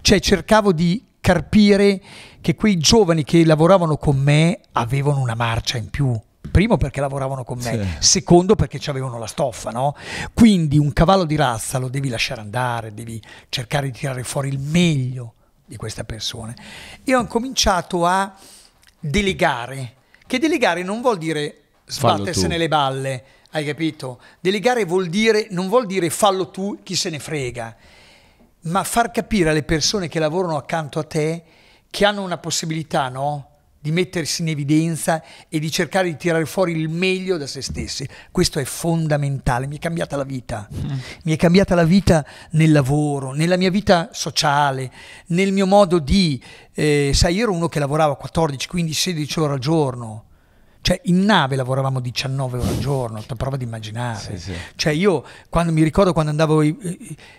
Cioè cercavo di carpire che quei giovani che lavoravano con me avevano una marcia in più. Primo perché lavoravano con me, Sì. secondo perché ci avevano la stoffa, no? Quindi un cavallo di razza lo devi lasciare andare, devi cercare di tirare fuori il meglio di questa persona. E ho cominciato a delegare, che delegare non vuol dire sbattersene le balle, hai capito? Delegare vuol dire, non vuol dire fallo tu, chi se ne frega. ma far capire alle persone che lavorano accanto a te che hanno una possibilità, no? Di mettersi in evidenza e di cercare di tirare fuori il meglio da se stessi. Questo è fondamentale. Mi è cambiata la vita. Mi è cambiata la vita nel lavoro, nella mia vita sociale, nel mio modo di. eh, sai, io ero uno che lavorava 14, 15, 16 ore al giorno. Cioè, in nave lavoravamo 19 ore al giorno, prova di immaginare. Sì, sì. Cioè, io quando mi ricordo quando andavo,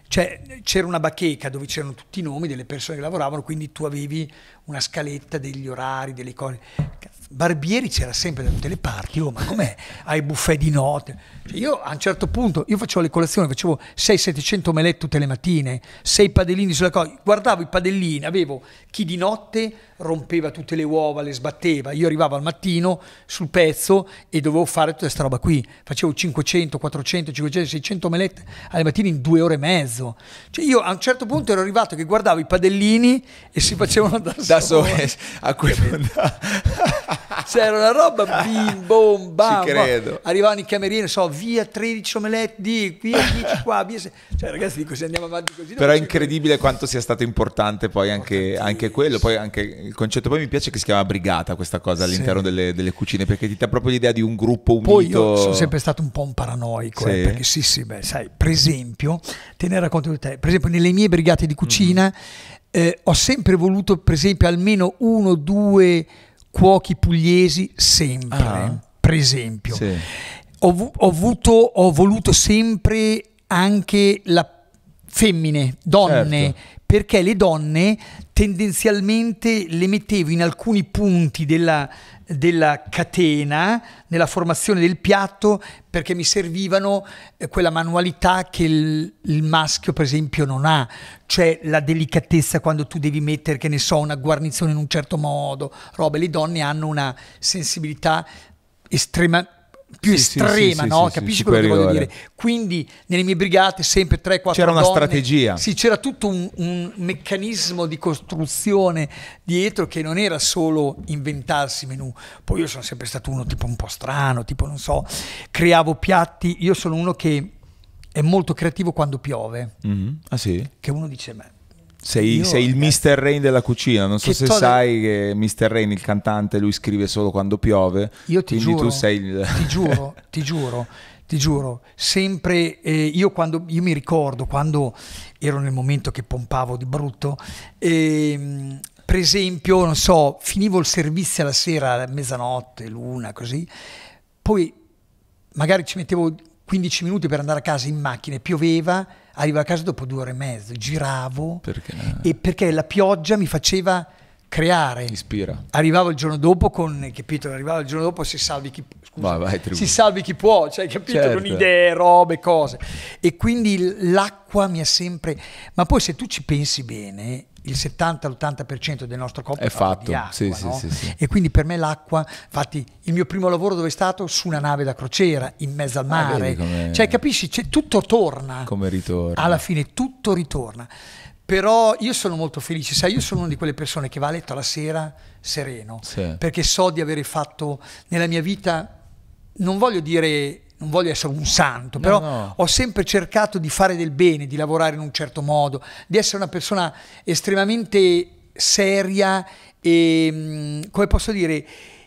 cioè, c'era una bacheca dove c'erano tutti i nomi delle persone che lavoravano, quindi tu avevi una scaletta degli orari, delle cose. Barbieri c'era sempre da tutte le parti, oh, ma com'è? Hai buffet di notte. Cioè, io a un certo punto, io facevo le colazioni, facevo 600-700 omelette tutte le mattine, 6 padellini sulla cosa, guardavo i padellini, avevo chi di notte rompeva tutte le uova, le sbatteva, io arrivavo al mattino sul pezzo e dovevo fare tutta questa roba qui, facevo 500, 400, 500, 600 omelette alle mattine in due ore e mezzo. Cioè io a un certo punto ero arrivato che guardavo i padellini e si facevano da, Da solo a quel C'era una roba bim bom bam. Ci credo. Arrivavano i camerieri, so, via 13 omelette di, via 10 qua, via se- Cioè ragazzi, dico, se andiamo avanti così... Però è incredibile quanto sia stato importante poi anche, anche quello, poi anche il concetto, poi mi piace che si chiama brigata questa cosa all'interno Sì. delle, delle cucine, perché ti dà proprio l'idea di un gruppo unito. Poi io sono sempre stato un po' un paranoico, Sì. eh, perché sì, sì, beh, sai, per esempio, te ne racconto di te, per esempio nelle mie brigate di cucina eh, ho sempre voluto, per esempio, almeno uno o due cuochi pugliesi, sempre, Ah. per esempio. Sì. Ho, ho avuto, ho voluto sempre anche la femmine, donne, Certo. perché le donne tendenzialmente le mettevo in alcuni punti della, della catena, nella formazione del piatto, perché mi servivano eh, quella manualità che il, il maschio, per esempio, non ha, cioè la delicatezza quando tu devi mettere, che ne so, una guarnizione in un certo modo, robe. Le donne hanno una sensibilità estrema più Sì, estrema, sì, no? sì, Capisci quello che voglio superiore. dire? Quindi nelle mie brigate sempre 3-4 C'era una donne. strategia. Sì, c'era tutto un, un meccanismo di costruzione dietro che non era solo inventarsi menù. Poi io sono sempre stato uno tipo un po' strano, tipo non so, creavo piatti. Io sono uno che è molto creativo quando piove, Mhm. Ah sì? che uno dice, ma Sei, sei il Mr. Rain della cucina, non so se to- sai che Mr. Rain, il cantante, lui scrive solo quando piove. Io ti quindi giuro, tu sei il... ti giuro, ti giuro, ti giuro, sempre eh, io quando io mi ricordo quando ero nel momento che pompavo di brutto, ehm, per esempio, non so, finivo il servizio alla sera, a mezzanotte, l'una, così, poi magari ci mettevo 15 minuti per andare a casa in macchina, e pioveva, arrivavo a casa dopo due ore e mezzo, giravo Perché? e perché la pioggia mi faceva creare. Ispira. Arrivavo il giorno dopo con, capito? Arrivavo il giorno dopo si salvi chi, scusa, Vai, vai, si salvi chi può, cioè, capito? Certo. Con idee, robe, cose. E quindi l'acqua mi ha sempre... Ma poi se tu ci pensi bene, il 70-80% del nostro corpo È fatto di acqua, sì, no? sì, sì. E quindi per me l'acqua, infatti il mio primo lavoro dove è stato? Su una nave da crociera, in mezzo al Ah, mare. come- Cioè capisci? Cioè, tutto torna Come ritorno. alla fine tutto ritorna. Però io sono molto felice, sai, io sono una di quelle persone che va a letto la sera sereno, perché so di avere fatto nella mia vita, non voglio dire, non voglio essere un santo, però no. ho sempre cercato di fare del bene, di lavorare in un certo modo, di essere una persona estremamente seria e, mm, come posso dire,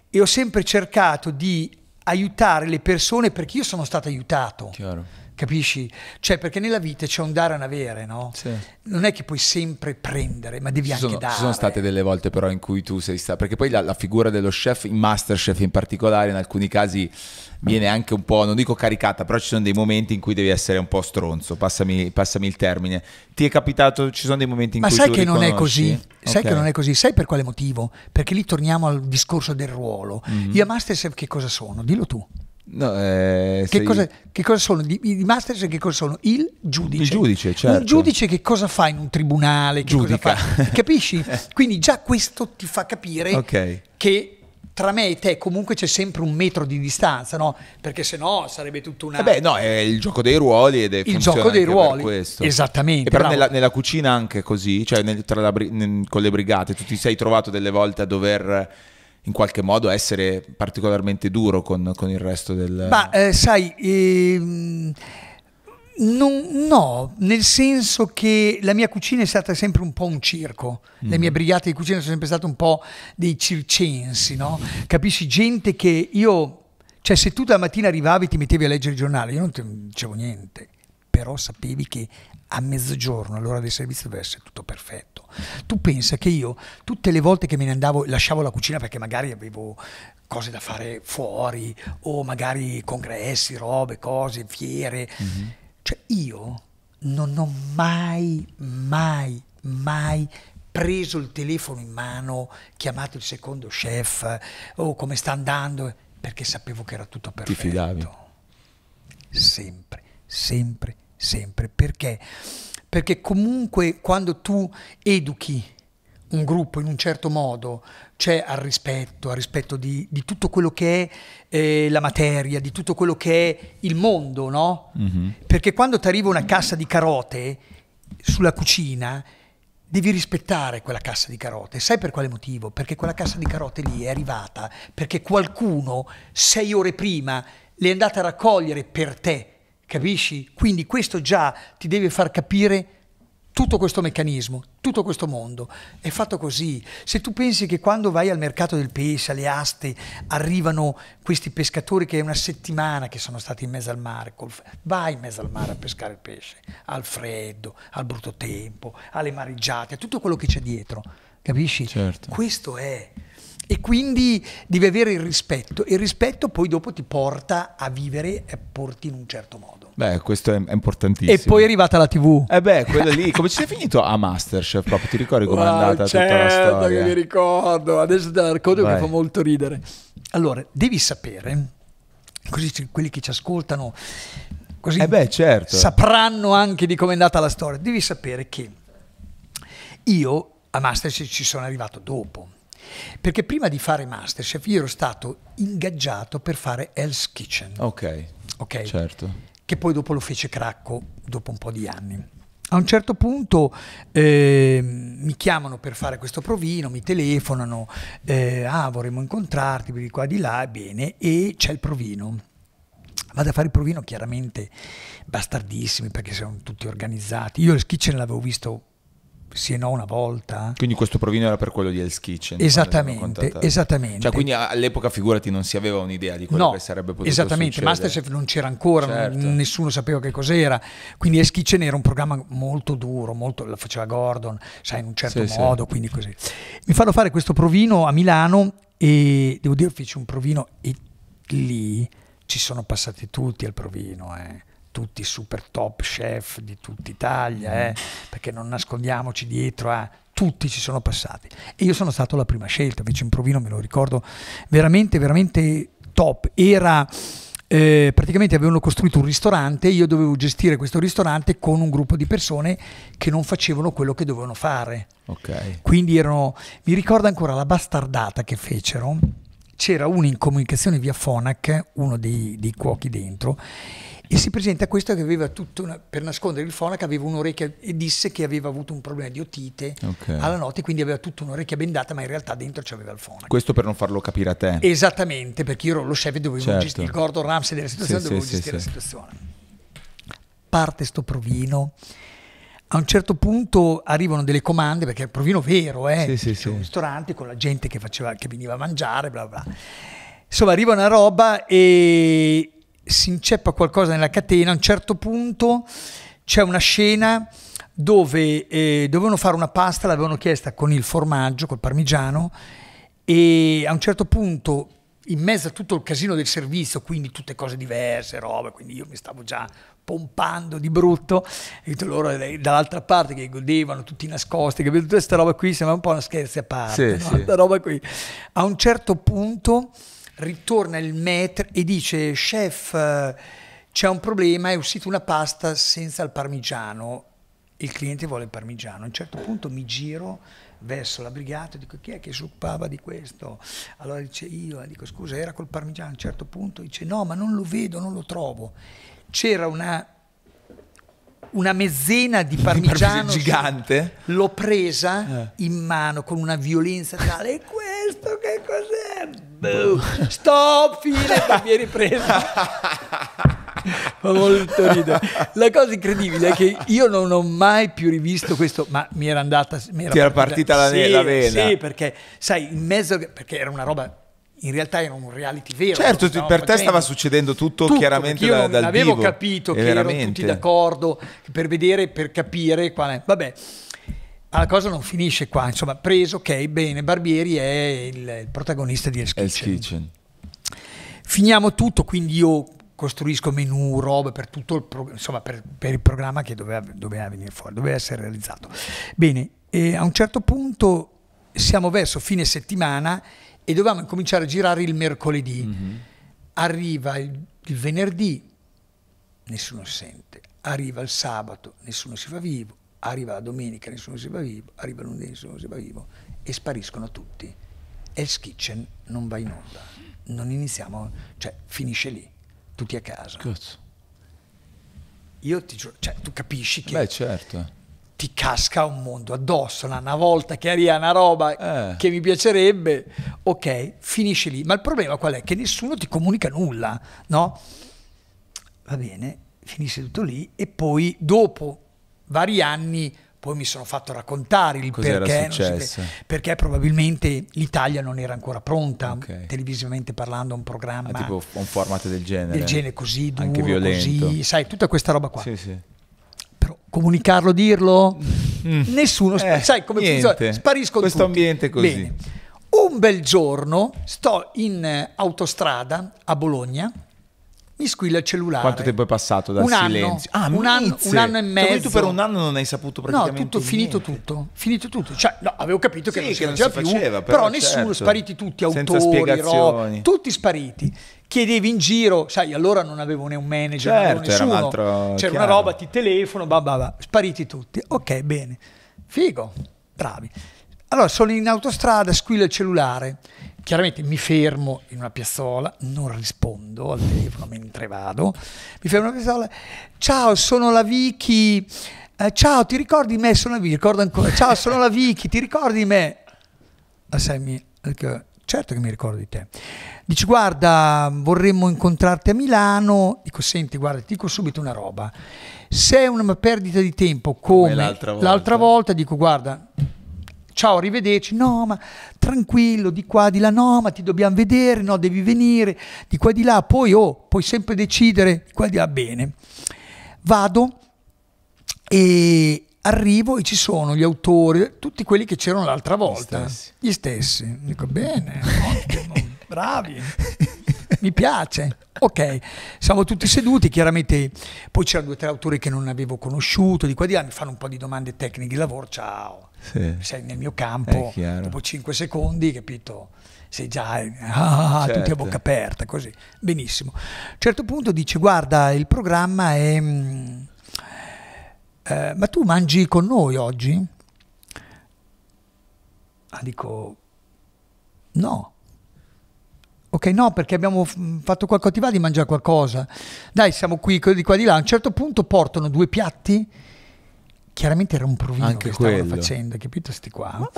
e ho sempre cercato di aiutare le persone perché io sono stato aiutato. Chiaro. Capisci? Cioè, perché nella vita c'è un dare e un avere, no? Sì. Non è che puoi sempre prendere, ma devi Ci anche sono, dare. ci sono state delle volte però in cui tu sei stato, perché poi la, la figura dello chef, in Masterchef in particolare, in alcuni casi viene anche un po', non dico caricata, però ci sono dei momenti in cui devi essere un po' stronzo, passami, passami il termine. Ti è capitato, ci sono dei momenti in Ma cui sai tu che non è riconosci? così? Sai Ok. che non è così? Sai per quale motivo? Perché lì torniamo al discorso del ruolo. Mhm. Io a Masterchef che cosa sono? Dillo tu. No, eh, Che sei- cosa, che cosa sono? Di, di Masterchef che cosa sono? Il giudice. Il giudice, certo. Un giudice che cosa fa in un tribunale? Che cosa fa? Capisci? Quindi già questo ti fa capire Ok. che tra me e te comunque c'è sempre un metro di distanza, no? Perché se no sarebbe tutta una... Eh beh, no, è il gioco dei ruoli ed è Il gioco dei ruoli, questo. esattamente, E però nella, nella cucina anche così, cioè nel- tra la nel- con le brigate, tu ti sei trovato delle volte a dover in qualche modo essere particolarmente duro con, con il resto del... Ma eh, sai, ehm, Non- no, nel senso che la mia cucina è stata sempre un po' un circo, le mie brigate di cucina sono sempre state un po' dei circensi, no? Capisci? Gente che io, cioè se tu la mattina arrivavi e ti mettevi a leggere il giornale, io non ti dicevo niente, però sapevi che a mezzogiorno, all'ora del servizio, doveva essere tutto perfetto. Tu pensa che io, tutte le volte che me ne andavo, lasciavo la cucina perché magari avevo cose da fare fuori, o magari congressi, robe, cose, fiere, cioè io non ho mai, mai, mai preso il telefono in mano, chiamato il secondo chef, o come sta andando, perché sapevo che era tutto perfetto. fidavi? Sempre, sempre, sempre. Perché? Perché comunque quando tu educhi un gruppo in un certo modo, cioè al rispetto, al rispetto di, di tutto quello che è eh, la materia, di tutto quello che è il mondo, no? Perché quando ti arriva una cassa di carote sulla cucina, devi rispettare quella cassa di carote. Sai per quale motivo? Perché quella cassa di carote lì è arrivata perché qualcuno sei ore prima le è andata a raccogliere per te, capisci? Quindi questo già ti deve far capire tutto questo meccanismo, tutto questo mondo è fatto così. Se tu pensi che quando vai al mercato del pesce, alle aste, arrivano questi pescatori che è una settimana che sono stati in mezzo al mare, vai in mezzo al mare a pescare il pesce, al freddo, al brutto tempo, alle mareggiate, a tutto quello che c'è dietro, capisci? Certo. Questo è. E quindi devi avere il rispetto. Il rispetto poi dopo ti porta a vivere e porti in un certo modo. Beh, questo è, è importantissimo. E poi è arrivata la TV. Eh beh, quello lì, come ci sei finito a Masterchef? Proprio ti ricordi com'è Wow, andata tutta la certo storia? che mi ricordo, adesso te la racconto che fa molto ridere. Allora, devi sapere, così quelli che ci ascoltano, così Eh beh, certo. sapranno anche di come è andata la storia. Devi sapere che io a Masterchef ci sono arrivato dopo. Perché prima di fare Masterchef io ero stato ingaggiato per fare Hell's Kitchen, Ok, ok? certo. Che poi dopo lo fece Cracco dopo un po' di anni. A un certo punto eh, mi chiamano per fare questo provino, mi telefonano, eh, ah vorremmo incontrarti di qua di là, bene, e c'è il provino. Vado a fare il provino chiaramente bastardissimi perché sono tutti organizzati. Io il kitchen l'avevo visto sì e no una volta. Quindi questo provino era per quello di Hell's Kitchen. Esattamente, esattamente. Cioè, quindi all'epoca, figurati, non si aveva un'idea di quello No, che sarebbe potuto esattamente, succedere. Masterchef non c'era ancora, non- Certo. nessuno sapeva che cos'era, quindi Hell's Kitchen era un programma molto duro, molto, lo faceva Gordon, sai, in un certo Sì, sì. modo, quindi così. Mi fanno fare questo provino a Milano e devo dire feci un provino e lì ci sono passati tutti al provino, eh. Tutti super top chef di tutta Italia, eh, perché non nascondiamoci dietro a tutti ci sono passati e io sono stato la prima scelta, feci un provino, me lo ricordo veramente, veramente top. Era eh, praticamente avevano costruito un ristorante, io dovevo gestire questo ristorante con un gruppo di persone che non facevano quello che dovevano fare. Ok. Quindi erano, mi ricordo ancora la bastardata che fecero, c'era uno in comunicazione via Fonac, uno dei, dei cuochi dentro, e si presenta questo che aveva tutto, una- per nascondere il Fonac aveva un'orecchia e disse che aveva avuto un problema di otite Ok. alla notte, quindi aveva tutta un'orecchia bendata, ma in realtà dentro c'aveva il Fonac. Questo per non farlo capire a te. Esattamente, perché io ero lo chef e dovevo Certo. gestire il Gordon Ramsay della situazione, Sì, dovevo sì, gestire sì, la situazione. Parte sto provino. A un certo punto arrivano delle comande, perché è un provino vero, eh? Sì, sì, C'è un sì. ristorante con la gente che, faceva, che veniva a mangiare, bla bla. Insomma, arriva una roba e si inceppa qualcosa nella catena. A un certo punto c'è una scena dove eh, dovevano fare una pasta, l'avevano chiesta con il formaggio, col parmigiano, e a un certo punto in mezzo a tutto il casino del servizio, quindi tutte cose diverse, robe, quindi io mi stavo già pompando di brutto, e loro dall'altra parte che godevano tutti nascosti, capito? Tutta questa roba qui sembra un po' una scherzi a parte, Sì, no? sì. Roba qui. A un certo punto ritorna il maître e dice, chef, eh, c'è un problema, è uscita una pasta senza il parmigiano, il cliente vuole il parmigiano. A un certo punto mi giro verso la brigata e dico chi è che si occupava di questo? Allora dice io, dico scusa era col parmigiano, a un certo punto dice no ma non lo vedo, non lo trovo. C'era una, una mezzena di parmigiano gigante? L'ho presa in mano con una violenza tale. E questo che cos'è? Stop, fine, non mi hai ripreso. fa molto ridere. La cosa incredibile è che io non ho mai più rivisto questo, ma mi era andata. Mi Ti era partita la- sì, la vena. Sì, perché sai, in mezzo, perché era una roba. In realtà era un reality vero. Certo, per te facendo. stava succedendo tutto, chiaramente perché io da- non dal avevo vivo. capito E che erano veramente. tutti d'accordo per vedere, per capire qual è. Vabbè, ma la cosa non finisce qua. Insomma, preso, ok, bene, Barbieri è il, il protagonista di Hell's Kitchen. Kitchen. Finiamo tutto, quindi io costruisco menu, robe per tutto il, pro- insomma, per, per il programma che doveva, doveva venire fuori, doveva essere realizzato. Bene, a un certo punto siamo verso fine settimana e dovevamo cominciare a girare il mercoledì. Mhm. Arriva il, il venerdì, nessuno si sente. Arriva il sabato, nessuno si fa vivo. Arriva la domenica, nessuno si va vivo. Arriva lunedì, nessuno si va vivo. E spariscono tutti. Hell's Kitchen non va in onda. Non iniziamo, cioè finisce lì, tutti a casa. Cazzo. Io ti giuro, cioè tu capisci che Beh, certo. ti casca un mondo addosso. Una volta che arriva una roba Eh. che mi piacerebbe, ok, finisce lì. Ma il problema qual è? Che nessuno ti comunica nulla, no? Va bene, finisce tutto lì e poi dopo vari anni poi mi sono fatto raccontare il perché, successo? perché probabilmente l'Italia non era ancora pronta, Ok. televisivamente parlando, a un programma Ah, tipo un format del genere. del genere così duro, Anche violento. così, sai, tutta questa roba qua. Sì, sì. Però comunicarlo, dirlo, nessuno, sp- Mm. Eh, sai come funziona? Spariscono Questo tutti. ambiente così. Bene. Un bel giorno sto in eh, autostrada a Bologna, mi squilla il cellulare. Quanto tempo è passato dal un silenzio? Ah, Anno, un, anno, un anno e Cioè, mezzo. quindi tu per un anno non hai saputo No, praticamente tutto finito tutto, finito tutto. Cioè, no, avevo capito che Sì, non si che non si più, faceva, però, però nessuno, certo. spariti tutti, autori, robe, tutti spariti. Chiedevi in giro, sai, allora non avevo né un manager, non avevo Certo, un nessuno. altro- C'era chiaro. una roba, ti telefono, bah, bah, bah. spariti tutti. Ok, bene. Figo, bravi. Allora sono in autostrada, squilla il cellulare. Chiaramente mi fermo in una piazzola, non rispondo al telefono mentre vado. Mi fermo in una piazzola. Ciao, sono la Vicky. Eh, ciao, ti ricordi me? Sono la Vicky, ricordo ancora. Ciao, sono la Vicky, ti ricordi me? Sai, mi- dico, certo che mi ricordo di te. Dici, guarda, vorremmo incontrarti a Milano. Dico, senti, guarda, ti dico subito una roba. Se è una perdita di tempo come, Come l'altra volta. l'altra volta, dico, guarda, ciao, arrivederci. No, ma tranquillo, di qua, di là, no, ma ti dobbiamo vedere, no, devi venire, di qua, di là. Poi, oh, puoi sempre decidere, di qua, di là, bene. Vado e arrivo e ci sono gli autori, tutti quelli che c'erano l'altra volta, stessi. gli stessi. Dico bene, ottimo, bravi, mi piace. Ok, siamo tutti seduti, chiaramente. Poi c'erano due o tre autori che non avevo conosciuto, di qua di là. Mi fanno un po' di domande tecniche di lavoro, ciao, Sì. sei nel mio campo, dopo 5 secondi, capito? Sei già ah, tutti a Certo. bocca aperta, così. Benissimo. A un certo punto dice, guarda, il programma è... mm, eh, ma tu mangi con noi oggi? Ah, dico, no. Ok, no, perché abbiamo f- fatto qualcosa, ti va di mangiare qualcosa? Dai, siamo qui di qua di là. A un certo punto portano due piatti. Chiaramente era un provino Anche che stavano quello. facendo, capito? Sti qua.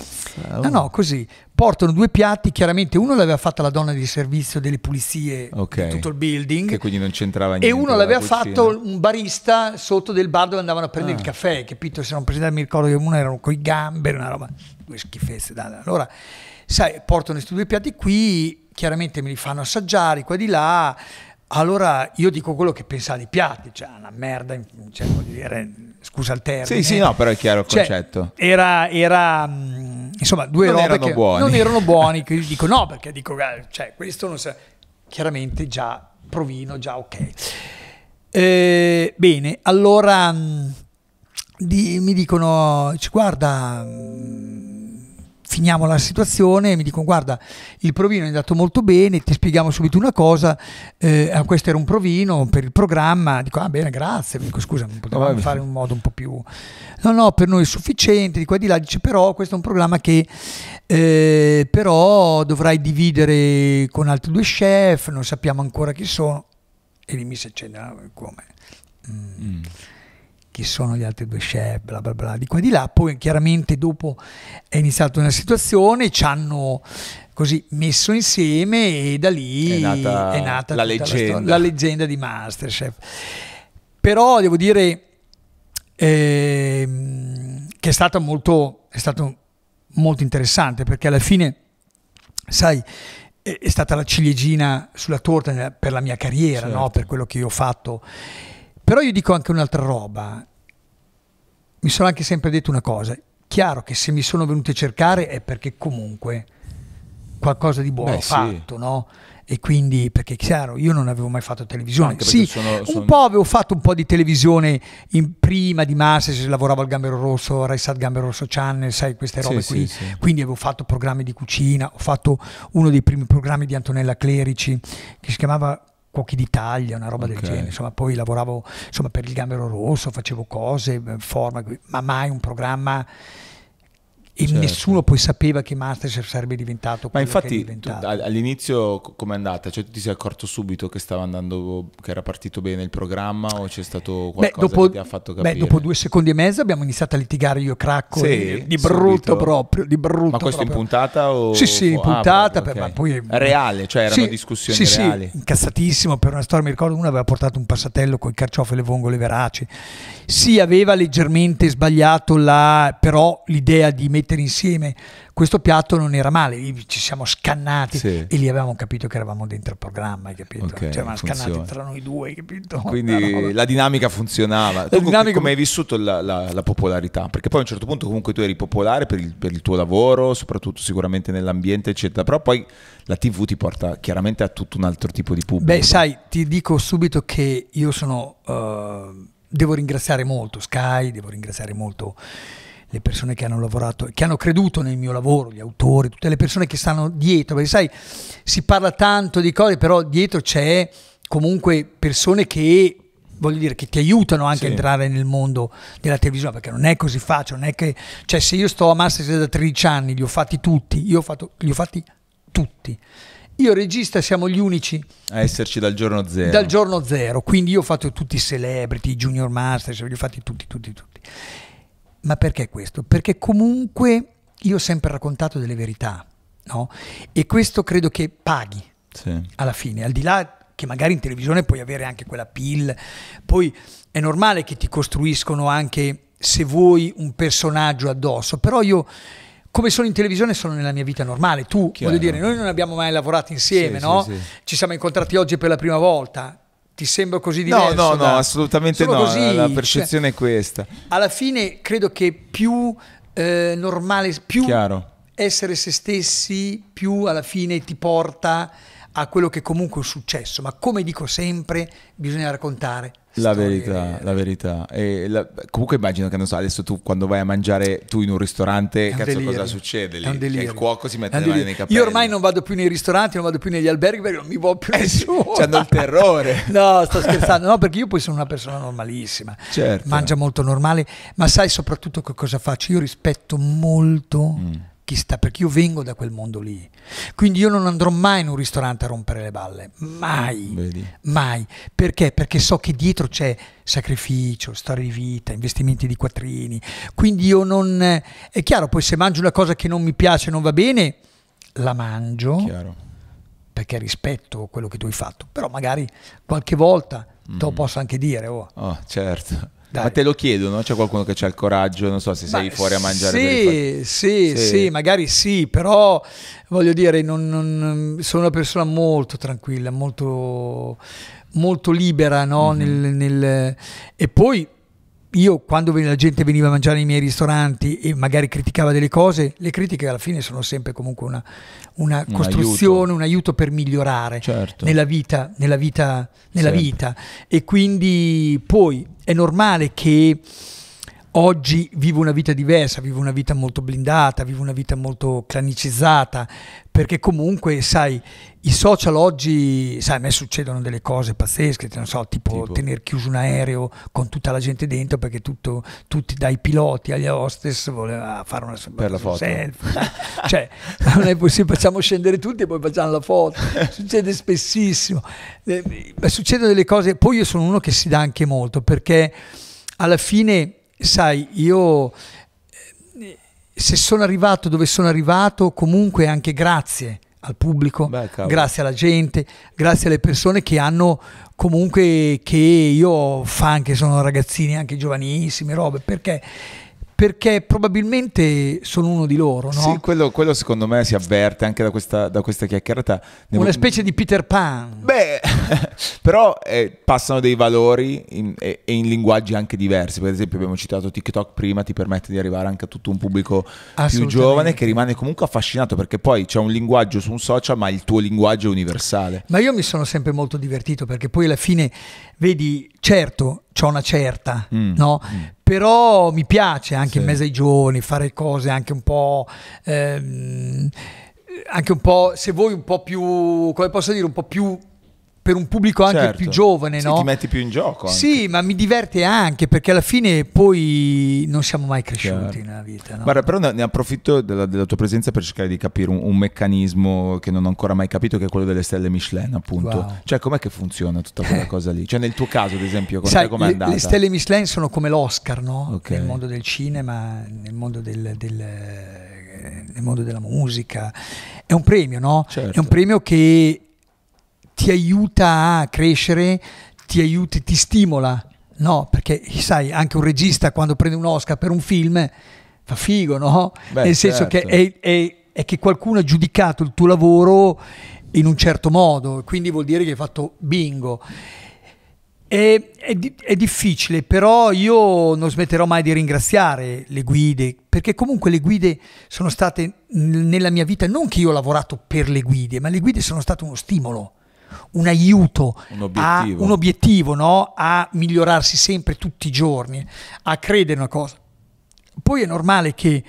No, no, così. Portano due piatti, chiaramente uno l'aveva fatta la donna di servizio delle pulizie Ok. di tutto il building. Che quindi non c'entrava niente. E uno con l'aveva la cucina. fatto un barista sotto del bar dove andavano a prendere Ah. il caffè, capito? Se non presentare, mi ricordo che uno erano coi gamberi, una roba, due schifezze. dai. Allora, sai, portano questi due piatti qui, chiaramente me li fanno assaggiare qua di là. Allora io dico quello che pensavo dei piatti, cioè una merda, cioè, dire, scusa il termine. Sì, sì, no, però è chiaro il Cioè, concetto. Era, era, mm, insomma, due Non robe erano che buoni. non erano buoni. io dico no, perché dico, cioè, questo non sa. Chiaramente già provino, già ok. Eh, bene, allora mh, di- mi dicono, guarda, mh, finiamo la situazione, mi dicono guarda il provino è andato molto bene, ti spieghiamo subito una cosa, eh, ah, questo era un provino per il programma, dico ah bene grazie, dico scusa non potevamo fare in un modo un po' più, no no per noi è sufficiente, di qua e di là, dice però questo è un programma che eh, però dovrai dividere con altri due chef, non sappiamo ancora chi sono, e lì mi si accende come? Mm. Chi sono gli altri due chef, bla bla bla, di qua e di là. Poi chiaramente dopo è iniziata una situazione, ci hanno così messo insieme e da lì È nata la tutta leggenda. sto- la leggenda di Masterchef. Però devo dire ehm, che è stato molto, è stato molto interessante perché alla fine, sai, è, è stata la ciliegina sulla torta per la mia carriera, no? Certo. per quello che io ho fatto. Però io dico anche un'altra roba. Mi sono anche sempre detto una cosa. Chiaro che se mi sono venuti a cercare è perché comunque qualcosa di buono Beh, ho sì. fatto, no? E quindi, perché chiaro, io non avevo mai fatto televisione. Sì, sono- sono- un po' avevo fatto un po' di televisione in- prima di Masters, lavoravo al Gambero Rosso, Rai Sat Gambero Rosso Channel, sai, queste Sì, robe sì, qui. sì. Quindi avevo fatto programmi di cucina, ho fatto uno dei primi programmi di Antonella Clerici che si chiamava Cuochi d'Italia, una roba Ok. del genere. Insomma, poi lavoravo insomma, per il Gambero Rosso, facevo cose, eh, forma, ma mai un programma. E Certo. nessuno poi sapeva che Masterchef sarebbe diventato Ma infatti tu, diventato. all- all'inizio co- com'è andata? Cioè tu ti sei accorto subito che stava andando, che era partito bene il programma o c'è stato Beh qualcosa dopo, che ti ha fatto capire? beh, dopo due secondi e mezzo abbiamo iniziato a litigare io e Cracco Sì, di, di brutto proprio, di brutto Ma questo in proprio. puntata o... Sì, sì, in ah, puntata, proprio, per- ok. ma poi Reale, cioè erano Sì, discussioni sì, sì, reali. incazzatissimo per una storia, mi ricordo uno aveva portato un passatello con i carciofi e le vongole veraci. Sì, aveva leggermente sbagliato la, però l'idea di mettere insieme questo piatto non era male, ci siamo scannati Sì. e lì avevamo capito che eravamo dentro il programma, hai capito? Ok, cioè, eravamo scannati tra noi due, hai capito? Quindi la dinamica funzionava. Com- dinamica- come hai vissuto la, la- la popolarità? Perché poi a un certo punto comunque tu eri popolare per il, per il tuo lavoro, soprattutto sicuramente nell'ambiente, eccetera. Però poi la TV ti porta chiaramente a tutto un altro tipo di pubblico. Beh, sai, ti dico subito che io sono. eh, devo ringraziare molto Sky, devo ringraziare molto le persone che hanno lavorato, che hanno creduto nel mio lavoro, gli autori, tutte le persone che stanno dietro. Perché sai, si parla tanto di cose, però dietro c'è comunque persone che. Voglio dire che ti aiutano anche Sì. a entrare nel mondo della televisione perché non è così facile. Non è che, cioè, se io sto a Masterchef da 13 anni, li ho fatti tutti, io ho fatto, li ho fatti tutti. Io e il regista siamo gli unici A esserci dal giorno zero. dal giorno zero, quindi io ho fatto tutti i celebrity, i junior masters, li ho fatti tutti, tutti, tutti. Ma perché questo? Perché comunque io ho sempre raccontato delle verità, no? E questo credo che paghi Sì. alla fine, al di là che magari in televisione puoi avere anche quella pill, poi è normale che ti costruiscono anche se vuoi un personaggio addosso, però io come sono in televisione sono nella mia vita normale, tu Chiaro. voglio dire, noi non abbiamo mai lavorato insieme, Sì, no? sì, sì. Ci siamo incontrati oggi per la prima volta. Ti sembra così No, diverso? no, no, da- assolutamente Sono no. così, la cioè, percezione è questa. alla fine credo che più eh, normale, più Chiaro. essere se stessi, più alla fine ti porta a quello che comunque è successo. Ma come dico sempre, bisogna raccontare La storie verità, vere. la verità. E la- comunque immagino che non so, adesso tu quando vai a mangiare tu in un ristorante, un cazzo delirio. cosa succede lì? È un Che delirio. il cuoco si mette le mani nei capelli. Io ormai non vado più nei ristoranti, non vado più negli alberghi perché non mi vuole più nessuno. C'hanno il terrore. No, sto scherzando, no, perché io poi sono una persona normalissima, Certo. mangia molto normale, ma sai soprattutto che cosa faccio? Io rispetto molto Mm. Chi sta, perché io vengo da quel mondo lì, quindi io non andrò mai in un ristorante a rompere le balle, mai, Vedi. mai, perché? Perché so che dietro c'è sacrificio, storia di vita, investimenti di quattrini, quindi io non, è chiaro, poi se mangio una cosa che non mi piace, non va bene, la mangio Chiaro. perché rispetto quello che tu hai fatto, però magari qualche volta te lo Mm. posso anche dire. oh. Oh, certo. Dai. Ma te lo chiedono? C'è qualcuno che ha il coraggio? Non so se sei Ma fuori a mangiare Sì, sì, Sì. sì, magari sì, però voglio dire, non- non- sono una persona molto tranquilla, molto, molto libera, no? Mhm. Nel- nel- e poi io quando la gente veniva a mangiare nei miei ristoranti e magari criticava delle cose, le critiche alla fine sono sempre comunque una, una Un costruzione, aiuto. un aiuto per migliorare Certo. nella vita, nella vita, nella vita. E quindi poi è normale che oggi vivo una vita diversa, vivo una vita molto blindata, vivo una vita molto clanicizzata, perché comunque, sai, i social oggi, sai, a me succedono delle cose pazzesche, non so, tipo, Tipo? tenere chiuso un aereo con tutta la gente dentro perché tutto, tutti dai piloti agli hostess voleva fare una Per la foto. selfie. cioè, non è possibile, facciamo scendere tutti e poi facciamo la foto. Succede spessissimo. Eh, succedono delle cose, poi io sono uno che si dà anche molto perché alla fine, sai, io eh, se sono arrivato dove sono arrivato, comunque anche grazie al pubblico, Beh, grazie alla gente, grazie alle persone che hanno comunque che io fan che sono ragazzini anche giovanissimi, robe, perché perché probabilmente sono uno di loro, no? Sì, quello, quello secondo me si avverte anche da questa, da questa chiacchierata. Ne- Una specie di Peter Pan. Beh, però eh, passano dei valori in- e, e in linguaggi anche diversi. Per esempio, abbiamo citato TikTok prima, ti permette di arrivare anche a tutto un pubblico più giovane che rimane comunque affascinato perché poi c'è un linguaggio su un social, ma il tuo linguaggio è universale. Ma io mi sono sempre molto divertito perché poi alla fine, vedi, certo, c'ho una certa, Mm, no? Però mi piace anche in Sì. mezzo ai giovani fare cose anche un po'... ehm, anche un po', se vuoi, un po' più, come posso dire, un po' più per un pubblico anche Certo. più giovane, Sì, no? ti metti più in gioco. anche. Sì, ma mi diverte anche perché alla fine poi non siamo mai cresciuti Chiaro. nella vita, no? Guarda, però ne approfitto della, della tua presenza per cercare di capire un, un meccanismo che non ho ancora mai capito, che è quello delle stelle Michelin, appunto. Wow. Cioè, com'è che funziona tutta quella cosa lì? Cioè, nel tuo caso, ad esempio, con Sai, com'è le, andata? le stelle Michelin sono come l'Oscar, no? Ok. Nel mondo del cinema, nel mondo, del, del- eh, nel mondo della musica. È un premio, no? Certo. È un premio che ti aiuta a crescere, ti aiuta, ti stimola, no? Perché sai, anche un regista quando prende un Oscar per un film fa figo, no? Beh, Nel senso certo. che è, è- è che qualcuno ha giudicato il tuo lavoro in un certo modo, quindi vuol dire che hai fatto bingo. È, è è difficile, però io non smetterò mai di ringraziare le guide, perché comunque le guide sono state nella mia vita, non che io ho lavorato per le guide, ma le guide sono state uno stimolo, un aiuto, Un a, obiettivo. un obiettivo no? a migliorarsi sempre tutti i giorni, a credere una cosa. Poi è normale che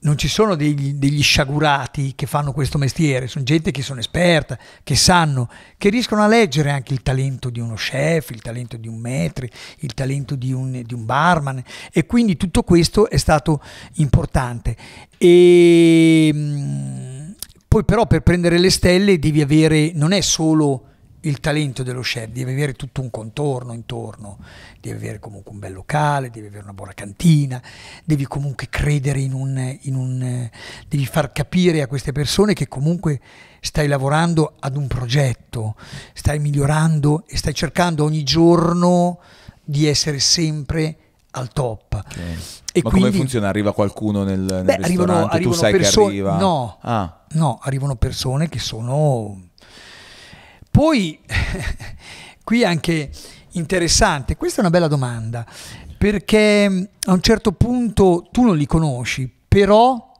non ci sono degli, degli sciagurati che fanno questo mestiere, sono gente che sono esperta, che sanno, che riescono a leggere anche il talento di uno chef, il talento di un maître, il talento di un, di un barman e quindi tutto questo è stato importante. E, mm, poi però per prendere le stelle devi avere, non è solo il talento dello chef, devi avere tutto un contorno intorno, devi avere comunque un bel locale, devi avere una buona cantina, devi comunque credere in un, in un devi far capire a queste persone che comunque stai lavorando ad un progetto, stai migliorando e stai cercando ogni giorno di essere sempre al top. Ok. E Ma quindi, come funziona? Arriva qualcuno nel, nel Beh, arrivano, ristorante? arrivano tu sai persone, che arriva? No, Ah, no, arrivano persone che sono... Poi, qui anche interessante, questa è una bella domanda, perché mm, a un certo punto tu non li conosci, però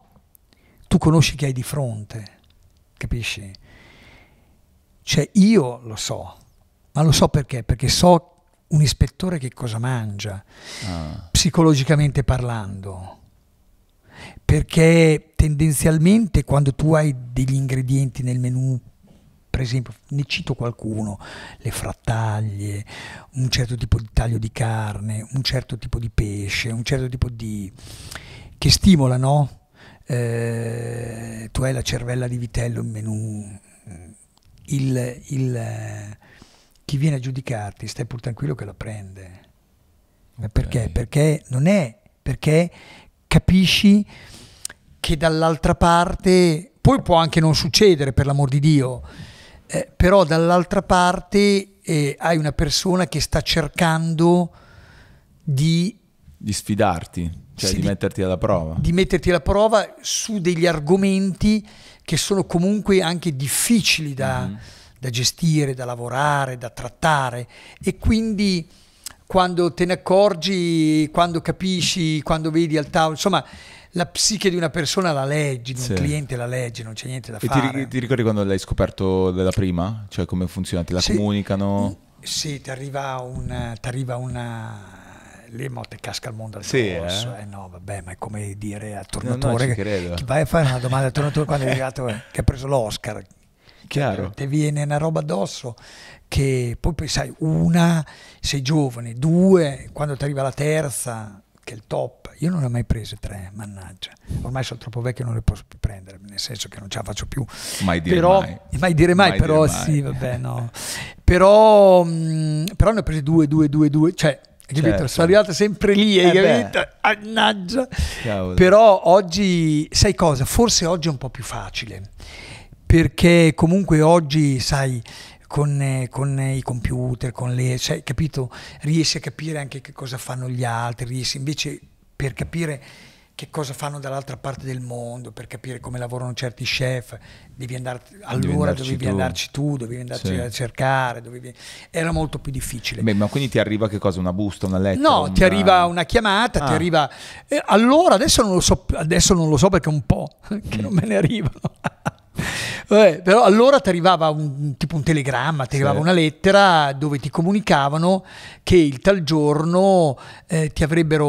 tu conosci chi hai di fronte, capisci? Cioè io lo so, ma lo so perché? Perché so un ispettore che cosa mangia, ah. psicologicamente parlando. Perché tendenzialmente quando tu hai degli ingredienti nel menù, per esempio, ne cito qualcuno, le frattaglie, un certo tipo di taglio di carne, un certo tipo di pesce, un certo tipo di... che stimolano, eh, tu hai la cervella di vitello in menù, il, il, chi viene a giudicarti, stai pur tranquillo che la prende. Ma Ok. Perché? Perché non è, perché capisci che dall'altra parte, poi può anche non succedere per l'amor di Dio, eh, però dall'altra parte eh, hai una persona che sta cercando di Di sfidarti, cioè Sì, di di- metterti alla prova. di metterti alla prova su degli argomenti che sono comunque anche difficili da, Mhm. Da gestire, da lavorare, da trattare e quindi quando te ne accorgi, quando capisci, quando vedi al tavolo, insomma la psiche di una persona la leggi, di un Sì. cliente la leggi, non c'è niente da E ti, fare. ri- ti ricordi quando l'hai scoperto della prima? Cioè come funziona? Ti la Sì. comunicano? Sì, ti arriva una, t'arriva una lì mo te casca il mondo Sì, addosso. eh? eh? no, vabbè, ma è come dire al No, no, tornatore che- credo. che vai a fare una domanda al tornatore quando è arrivato eh, che ha preso l'Oscar. Chiaro. Ti viene una roba addosso che poi, poi sai, una, sei giovane, due, quando ti arriva la terza, che è il top. Io non ne ho mai prese tre, mannaggia. Ormai sono troppo vecchio e non le posso più prendere, nel senso che non ce la faccio più. Mai dire però, mai. dire mai, Mai però dire mai. sì, vabbè, no. Però, mh, però ne ho prese due, due, due, due, cioè? Certo. Sono arrivata sempre lì, hai Eh capito? Annaggia. Cavolo. Però oggi, sai cosa? Forse oggi è un po' più facile, perché comunque oggi, sai, con, eh, con i computer, con le, cioè, capito? Riesci a capire anche che cosa fanno gli altri, riesci invece per capire che cosa fanno dall'altra parte del mondo, per capire come lavorano certi chef, devi andare, allora andarci dovevi tu. andarci tu, dovevi andarci Sì. a cercare, dovevi- era molto più difficile. Beh, ma quindi ti arriva che cosa? Una busta, una lettera? No, ti una- arriva una chiamata, ti Ah. arriva... eh, allora, adesso non, lo so, adesso non lo so perché è un po' che non me ne arrivano. Vabbè, però allora ti arrivava un, tipo un telegramma, ti Sì. arrivava una lettera dove ti comunicavano che il tal giorno eh, ti avrebbero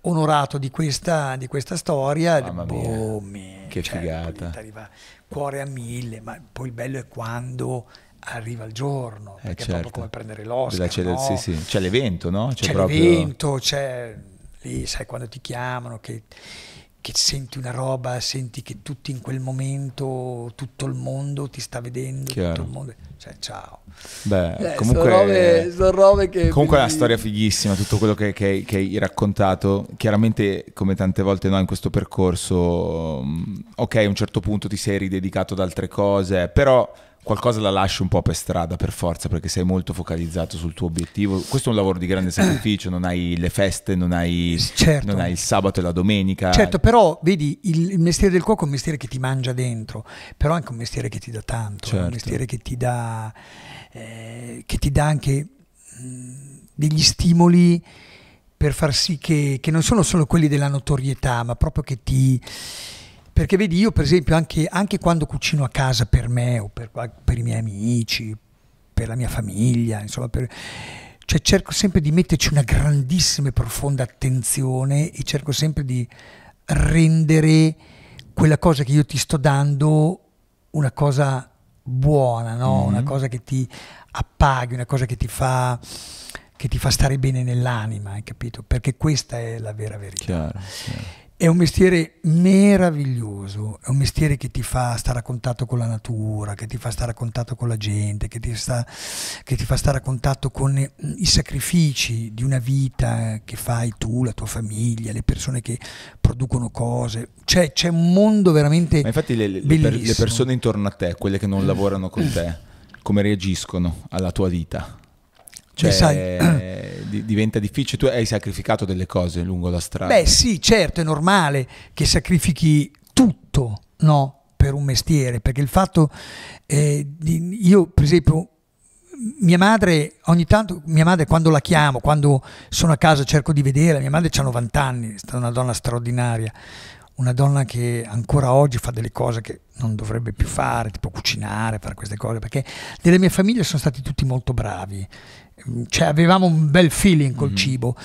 onorato di questa, di questa storia. Mamma Boh, mia, me- che cioè, figata. arriva cuore a mille, ma poi il bello è quando arriva il giorno, Eh, perché è certo. proprio come prendere l'Oscar. C'è, no? sì, sì. C'è l'evento, no? c'è proprio- l'evento, c'è lì, sai, quando ti chiamano, che, che senti una roba, senti che tutti in quel momento, tutto il mondo ti sta vedendo, Chiaro. tutto il mondo, cioè ciao. Beh, Eh, comunque, sono robe, sono robe che... comunque è una storia fighissima, tutto quello che, che- che hai raccontato. Chiaramente, come tante volte no, in questo percorso, mh, ok, a un certo punto ti sei ridedicato ad altre cose, però qualcosa la lasci un po' per strada per forza perché sei molto focalizzato sul tuo obiettivo. Questo è un lavoro di grande sacrificio, non hai le feste, non hai, Certo. non hai il sabato e la domenica. Certo, però vedi, il, il mestiere del cuoco è un mestiere che ti mangia dentro, però è anche un mestiere che ti dà tanto, è Certo. un mestiere che ti dà, eh, che ti dà anche mh, degli stimoli per far sì che, che non sono solo quelli della notorietà, ma proprio che ti... Perché vedi, io per esempio anche, anche quando cucino a casa per me o per, per i miei amici, per la mia famiglia, insomma, per, cioè cerco sempre di metterci una grandissima e profonda attenzione e cerco sempre di rendere quella cosa che io ti sto dando una cosa buona, no? Mhm. una cosa che ti appaghi, una cosa che ti fa che ti fa stare bene nell'anima, hai capito? Perché questa è la vera verità. Chiaro, chiaro. È un mestiere meraviglioso, è un mestiere che ti fa stare a contatto con la natura, che ti fa stare a contatto con la gente, che ti, sta- che ti fa stare a contatto con eh, i sacrifici di una vita che fai tu, la tua famiglia, le persone che producono cose. C'è, un mondo veramente Ma infatti le, le- le per- le bellissimo. persone intorno a te, quelle che non lavorano con te, come reagiscono alla tua vita? Cioè, sai- di- diventa difficile. Tu hai sacrificato delle cose lungo la strada. Beh sì, certo, è normale che sacrifichi tutto no, per un mestiere, perché il fatto, eh, io per esempio, mia madre ogni tanto, mia madre quando la chiamo, quando sono a casa cerco di vederla, mia madre ha 90 anni, è una donna straordinaria, una donna che ancora oggi fa delle cose che non dovrebbe più fare, tipo cucinare, fare queste cose, perché nella mia famiglia sono stati tutti molto bravi, cioè avevamo un bel feeling col Mhm. cibo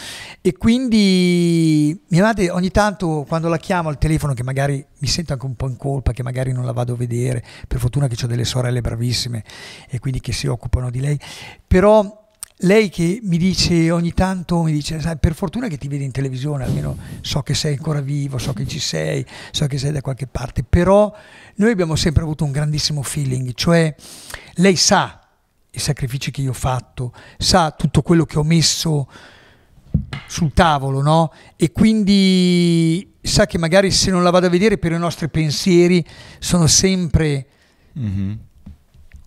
e quindi mia madre ogni tanto quando la chiamo al telefono che magari mi sento anche un po' in colpa che magari non la vado a vedere per fortuna che ho delle sorelle bravissime e quindi che si occupano di lei però lei che mi dice ogni tanto mi dice sai per fortuna che ti vedi in televisione almeno so che sei ancora vivo so che ci sei so che sei da qualche parte però noi abbiamo sempre avuto un grandissimo feeling cioè lei sa i sacrifici che io ho fatto, sa tutto quello che ho messo sul tavolo, no? E quindi sa che magari se non la vado a vedere per i nostri pensieri sono sempre Mhm.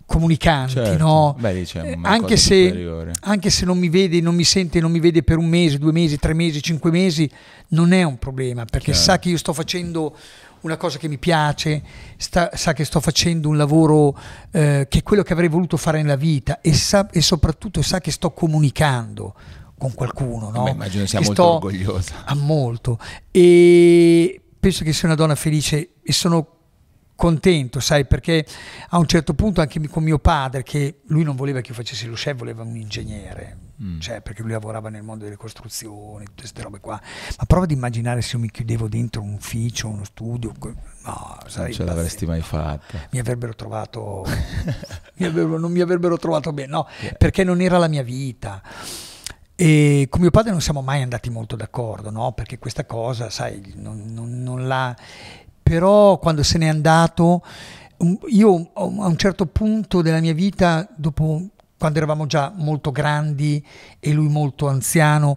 comunicanti, Certo. no? Beh, Eh, una anche, se, anche se non mi vede, non mi sente, non mi vede per un mese, due mesi, tre mesi, cinque mesi, non è un problema, perché Chiaro. sa che io sto facendo una cosa che mi piace, sta- sa che sto facendo un lavoro eh, che è quello che avrei voluto fare nella vita e, sa- e soprattutto sa che sto comunicando con qualcuno, no? Beh, immagino sia Che molto sto- orgogliosa. a molto e penso che sia una donna felice e sono contento, sai, perché a un certo punto anche con mio padre, che lui non voleva che io facessi lo chef, voleva un ingegnere, Mm. cioè perché lui lavorava nel mondo delle costruzioni, tutte queste robe qua, ma prova ad immaginare se io mi chiudevo dentro un ufficio, uno studio, no, Non ce l'avresti mai fatta. Mi avrebbero trovato, mi avrebbero- non mi avrebbero trovato bene, no, perché non era la mia vita. E con mio padre non siamo mai andati molto d'accordo, no? Perché questa cosa, sai, non, non- non l'ha... Però quando se n'è andato, io a un certo punto della mia vita, dopo quando eravamo già molto grandi e lui molto anziano,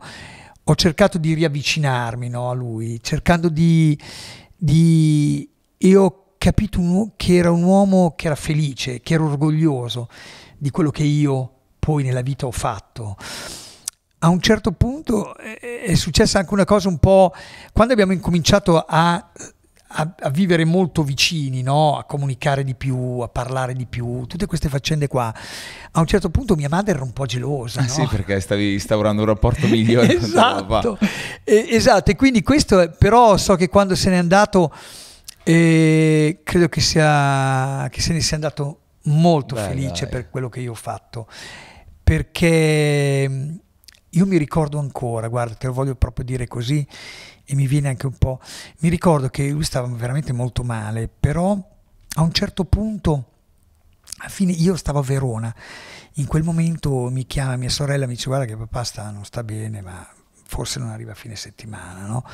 ho cercato di riavvicinarmi no, a lui, cercando di, di... Io ho capito che era un uomo che era felice, che era orgoglioso di quello che io poi nella vita ho fatto. A un certo punto è, è successa anche una cosa un po'... Quando abbiamo incominciato a a, a, vivere molto vicini, no? a comunicare di più, a parlare di più, tutte queste faccende qua. A un certo punto mia madre era un po' gelosa. No? Sì, perché stavi instaurando un rapporto migliore. esatto, eh, esatto, e quindi questo, è, però so che quando se n'è andato, eh, credo che, sia, che se ne sia andato molto Beh, felice dai. per quello che io ho fatto, perché io mi ricordo ancora, guarda, te lo voglio proprio dire così, e mi viene anche un po'... Mi ricordo che lui stava veramente molto male, però a un certo punto, a fine, io stavo a Verona, in quel momento mi chiama mia sorella, mi dice guarda che papà sta, non sta bene, ma forse non arriva a fine settimana, no?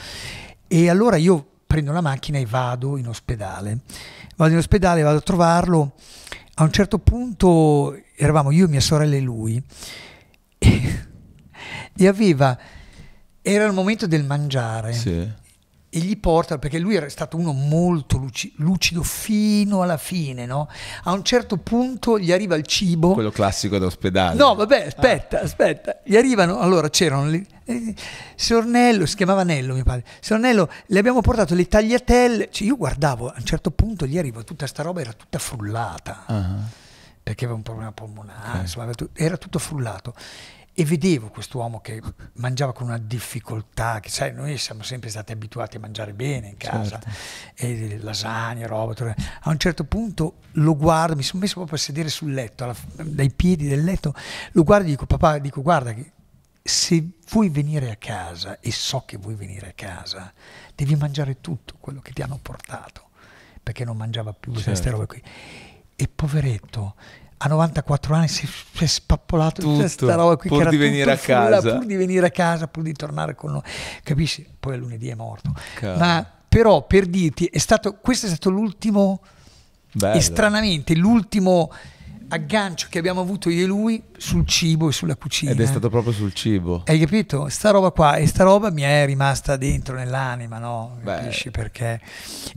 E allora io prendo la macchina e vado in ospedale. Vado in ospedale, vado a trovarlo. A un certo punto eravamo io, mia sorella e lui e, e aveva era il momento del mangiare. Sì. E gli porta, perché lui era stato uno molto lucido fino alla fine, no? A un certo punto gli arriva il cibo. Quello classico d'ospedale. No, vabbè, aspetta, ah. aspetta. Gli arrivano, allora c'erano lì. Eh, Sornello, si chiamava Nello mio padre. Sornello, le abbiamo portato le tagliatelle. Cioè, io guardavo, a un certo punto gli arriva tutta sta roba, era tutta frullata. Uh-huh. Perché aveva un problema polmonare, okay. insomma, era tutto frullato e vedevo quest'uomo che mangiava con una difficoltà, che sai, noi siamo sempre stati abituati a mangiare bene in casa, certo. lasagne, roba. A un certo punto lo guardo, mi sono messo proprio a sedere sul letto, alla, dai piedi del letto, lo guardo e dico, papà, dico, guarda che se vuoi venire a casa, e so che vuoi venire a casa, devi mangiare tutto quello che ti hanno portato, perché non mangiava più certo. queste robe qui. E poveretto, a 94 anni si è spappolato tutta questa roba qui pur di venire a casa. fulla, pur di venire a casa pur di tornare con noi. Capisci? Poi a lunedì è morto. Car- ma però per dirti è stato questo è stato l'ultimo Bello. e stranamente l'ultimo aggancio che abbiamo avuto io e lui sul cibo e sulla cucina. Ed è stato proprio sul cibo. Hai capito? Sta roba qua e sta roba mi è rimasta dentro nell'anima no? Capisci Beh, perché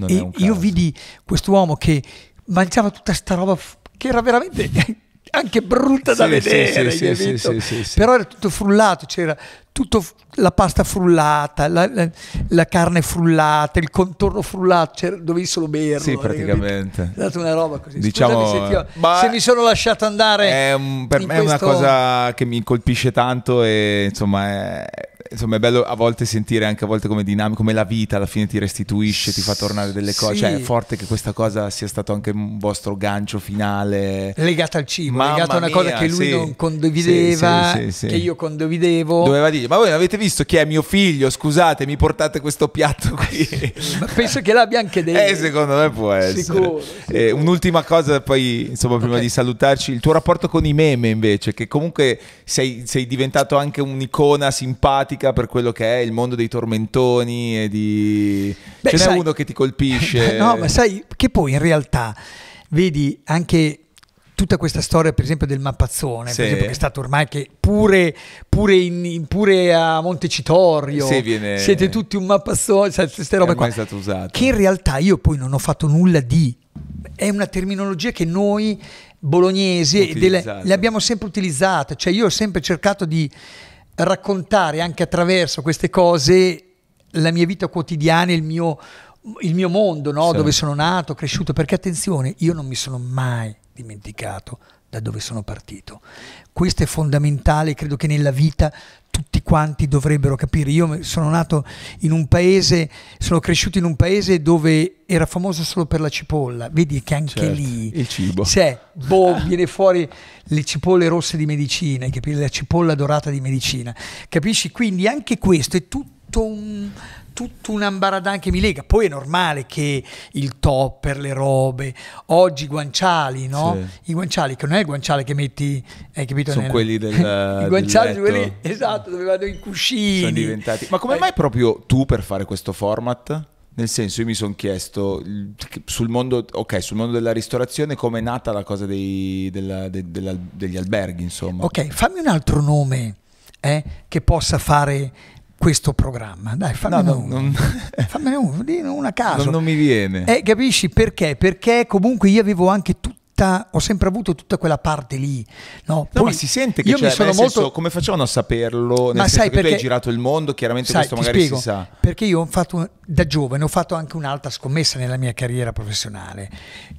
e io vidi quest'uomo che mangiava tutta sta roba che era veramente anche brutta da vedere, sì, sì, sì, però era tutto frullato, c'era tutta la pasta frullata, la, la, la, carne frullata, il contorno frullato, dovevi solo berlo. Sì, praticamente. È stata una roba così. Diciamo, se, ti, se, mi sono lasciato andare. È un, per me questo... è una cosa che mi colpisce tanto e insomma è insomma è bello a volte sentire anche a volte come dinamico, come la vita alla fine ti restituisce, ti fa tornare delle cose, sì. cioè è forte che questa cosa sia stato anche un vostro gancio finale. Legata al cibo, legata a una mia, cosa che lui sì. non condivideva, sì, che io condividevo. Doveva dire, ma voi avete visto chi è mio figlio? Scusate, mi portate questo piatto qui. ma penso che l'abbia anche detto. Eh, secondo me può essere. Sicuro. Eh, un'ultima cosa poi, insomma, prima okay. di salutarci, il tuo rapporto con i meme invece, che comunque sei, sei diventato anche un'icona simpatica pratica per quello che è il mondo dei tormentoni e di... Beh, Ce n'è sai, uno che ti colpisce. No, ma sai che poi in realtà vedi anche tutta questa storia, per esempio, del mappazzone, sì. esempio, che è stato ormai che pure, pure, in, pure a Montecitorio sì, viene... siete tutti un mappazzone, cioè, queste robe qua. Che in realtà io poi non ho fatto nulla di. È una terminologia che noi bolognesi delle, le abbiamo sempre utilizzate, cioè io ho sempre cercato di raccontare anche attraverso queste cose la mia vita quotidiana, il mio, il mio mondo, no? sì. dove sono nato, cresciuto, perché attenzione, io non mi sono mai dimenticato da dove sono partito. Questo è fondamentale, credo che nella vita tutti quanti dovrebbero capire. Io sono nato in un paese, sono cresciuto in un paese dove era famoso solo per la cipolla. Vedi che anche certo, lì il cibo. C'è, boh, viene fuori le cipolle rosse di medicina, la cipolla dorata di medicina. Capisci? Quindi anche questo è tutto un tutto un ambaradan che mi lega. Poi è normale che il topper, le robe, oggi i guanciali, no? Sì. I guanciali, che non è il guanciale che metti, hai capito? Sono nel... quelli del I guanciali sono quelli, esatto, dove vanno i cuscini. Sono diventati... Ma come eh. mai proprio tu per fare questo format? Nel senso, io mi sono chiesto sul mondo, ok, sul mondo della ristorazione come è nata la cosa dei- della- de- della- degli alberghi, insomma. Ok, fammi un altro nome eh, che possa fare questo programma. Dai, fammene no, uno. non, Fammene uno, di uno a caso. non- non mi viene. Eh, capisci perché? Perché comunque io avevo anche tutta, ho sempre avuto tutta quella parte lì. No, No, Poi ma si sente che io c'è, mi sono molto... senso, come facevano a saperlo? Nel Ma sai tu hai perché- girato il mondo, chiaramente Sai, questo magari spiego, si sa. Perché io ho fatto da giovane ho fatto anche un'altra scommessa nella mia carriera professionale.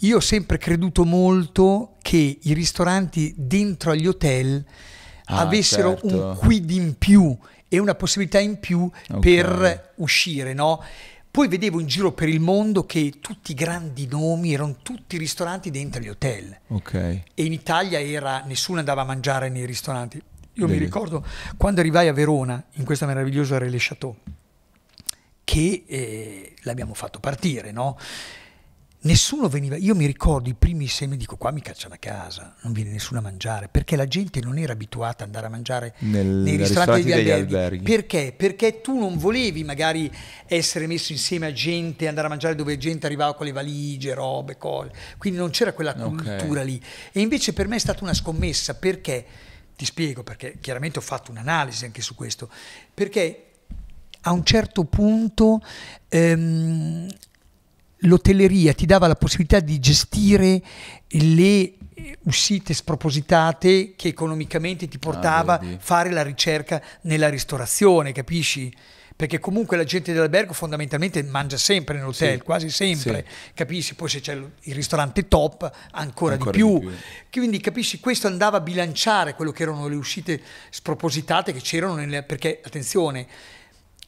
Io ho sempre creduto molto che i ristoranti dentro agli hotel Ah, avessero certo. un quid in più e una possibilità in più Ok. per uscire, no? Poi vedevo in giro per il mondo che tutti i grandi nomi erano tutti ristoranti dentro gli hotel Ok. e in Italia era nessuno andava a mangiare nei ristoranti. Io mi Vedi. ricordo quando arrivai a Verona in questa meravigliosa Relais Chateau che eh, l'abbiamo fatto partire, no? Nessuno veniva, io mi ricordo i primi sei mesi, dico qua mi cacciano a casa, non viene nessuno a mangiare, perché la gente non era abituata ad andare a mangiare Nel- nei ristoranti ristoranti degli degli alberghi. alberghi. Perché? Perché tu non volevi magari essere messo insieme a gente, andare a mangiare dove gente arrivava con le valigie, robe, cose. Quindi non c'era quella cultura lì. E invece per me è stata una scommessa perché, ti spiego, perché chiaramente ho fatto un'analisi anche su questo, perché a un certo punto ehm, l'hotelleria ti dava la possibilità di gestire le eh, uscite spropositate che economicamente ti portava a vedi. fare la ricerca nella ristorazione, capisci? Perché comunque la gente dell'albergo fondamentalmente mangia sempre nell'hotel, Sì. quasi sempre, Sì. capisci? Poi se c'è il il ristorante top, ancora, Ancora di, più. di più. Quindi capisci, questo andava a bilanciare quello che erano le uscite spropositate che c'erano, nelle, perché attenzione,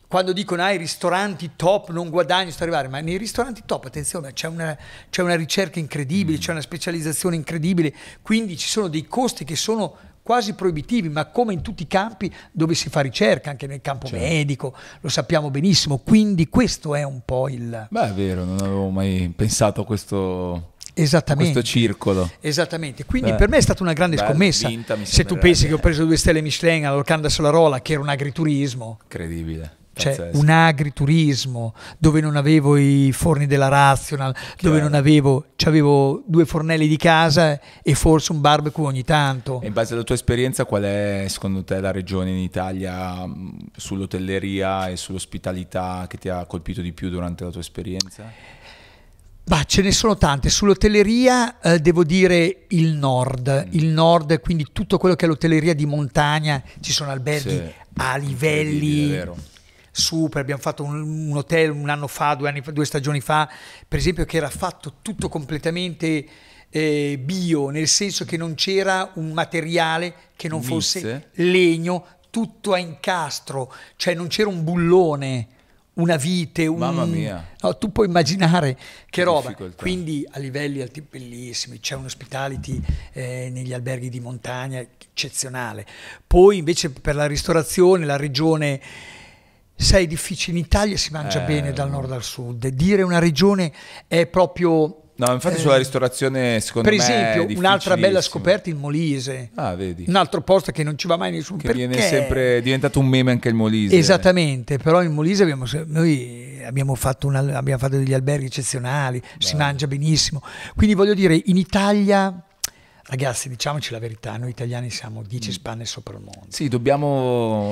quando dicono ah, i ristoranti top non guadagno sto arrivare, ma nei ristoranti top, attenzione, c'è una, c'è una ricerca incredibile, Mm. c'è una specializzazione incredibile, quindi ci sono dei costi che sono quasi proibitivi, ma come in tutti i campi dove si fa ricerca, anche nel campo Certo. medico, lo sappiamo benissimo, quindi questo è un po' il... Beh, è vero, non avevo mai pensato a questo, Esattamente. questo circolo. Esattamente, quindi Beh, per me è stata una grande beh, scommessa. vinta, Se tu pensi che ho preso due stelle Michelin alla Locanda Solarola, che era un agriturismo, Incredibile. Cioè pazzesco. un agriturismo dove non avevo i forni della Rational, dove non avevo, c'avevo due fornelli di casa e forse un barbecue ogni tanto. E in base alla tua esperienza, qual è secondo te la regione in Italia mh, sull'hotelleria e sull'ospitalità che ti ha colpito di più durante la tua esperienza? Bah, ce ne sono tante. Sull'hotelleria eh, devo dire il nord, Mm. il nord, quindi tutto quello che è l'hotelleria di montagna, ci sono alberghi Sì, a livelli. Super. Abbiamo fatto un, un hotel un anno fa, due, anni fa, due stagioni fa, per esempio, che era fatto tutto completamente eh, bio, nel senso che non c'era un materiale che non fosse legno, tutto a incastro, cioè non c'era un bullone. Una vite, un... Mamma mia. No, tu puoi immaginare che Che roba. difficoltà. Quindi a livelli alti bellissimi, c'è un hospitality eh, negli alberghi di montagna eccezionale. Poi invece per la ristorazione, la regione, sai, è difficile. In Italia si mangia Eh, bene dal nord al sud. Dire una regione è proprio... No, infatti eh, sulla ristorazione, secondo per me, è esempio, un'altra bella scoperta il Molise. Ah, vedi. Un altro posto che non ci va mai nessuno. Che Perché? viene sempre è diventato un meme anche il Molise. Esattamente, però in Molise abbiamo, noi abbiamo fatto, una- abbiamo fatto degli alberghi eccezionali, si mangia benissimo. Quindi voglio dire, in Italia, ragazzi, diciamoci la verità, noi italiani siamo Mm. 10 spanne sopra il mondo. Sì, dobbiamo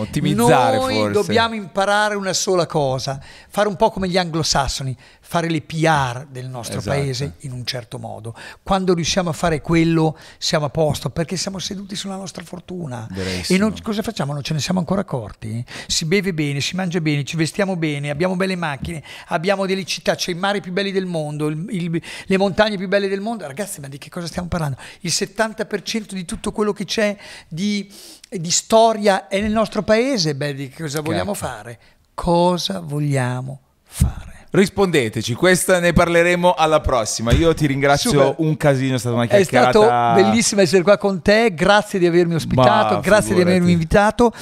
ottimizzare Noi forse. dobbiamo imparare una sola cosa, fare un po' come gli anglosassoni, fare le PR del nostro Esatto. paese in un certo modo. Quando riusciamo a fare quello siamo a posto perché siamo seduti sulla nostra fortuna. Verissimo. E non- cosa facciamo? Non ce ne siamo ancora accorti? Si beve bene, si mangia bene, ci vestiamo bene, abbiamo belle macchine, abbiamo delle città, c'è i mari più belli del mondo, il- il- le montagne più belle del mondo. Ragazzi, ma di che cosa stiamo parlando? Il 70% di tutto quello che c'è di, di storia è nel nostro paese. Beh, di cosa vogliamo Cacchio. fare? Cosa vogliamo fare? Rispondeteci, questa ne parleremo alla prossima. Io ti ringrazio Super. un casino, è stata una È chiacchierata. stato bellissimo essere qua con te, grazie di avermi ospitato, Ma grazie di avermi figurati. invitato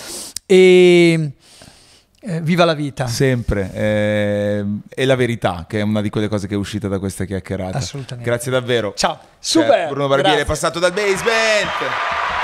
e eh, viva la vita. Sempre, eh, è la verità, che è una di quelle cose che è uscita da questa chiacchierata. Assolutamente. Grazie davvero. Ciao. Super, Bruno Barbiere è passato dal basement.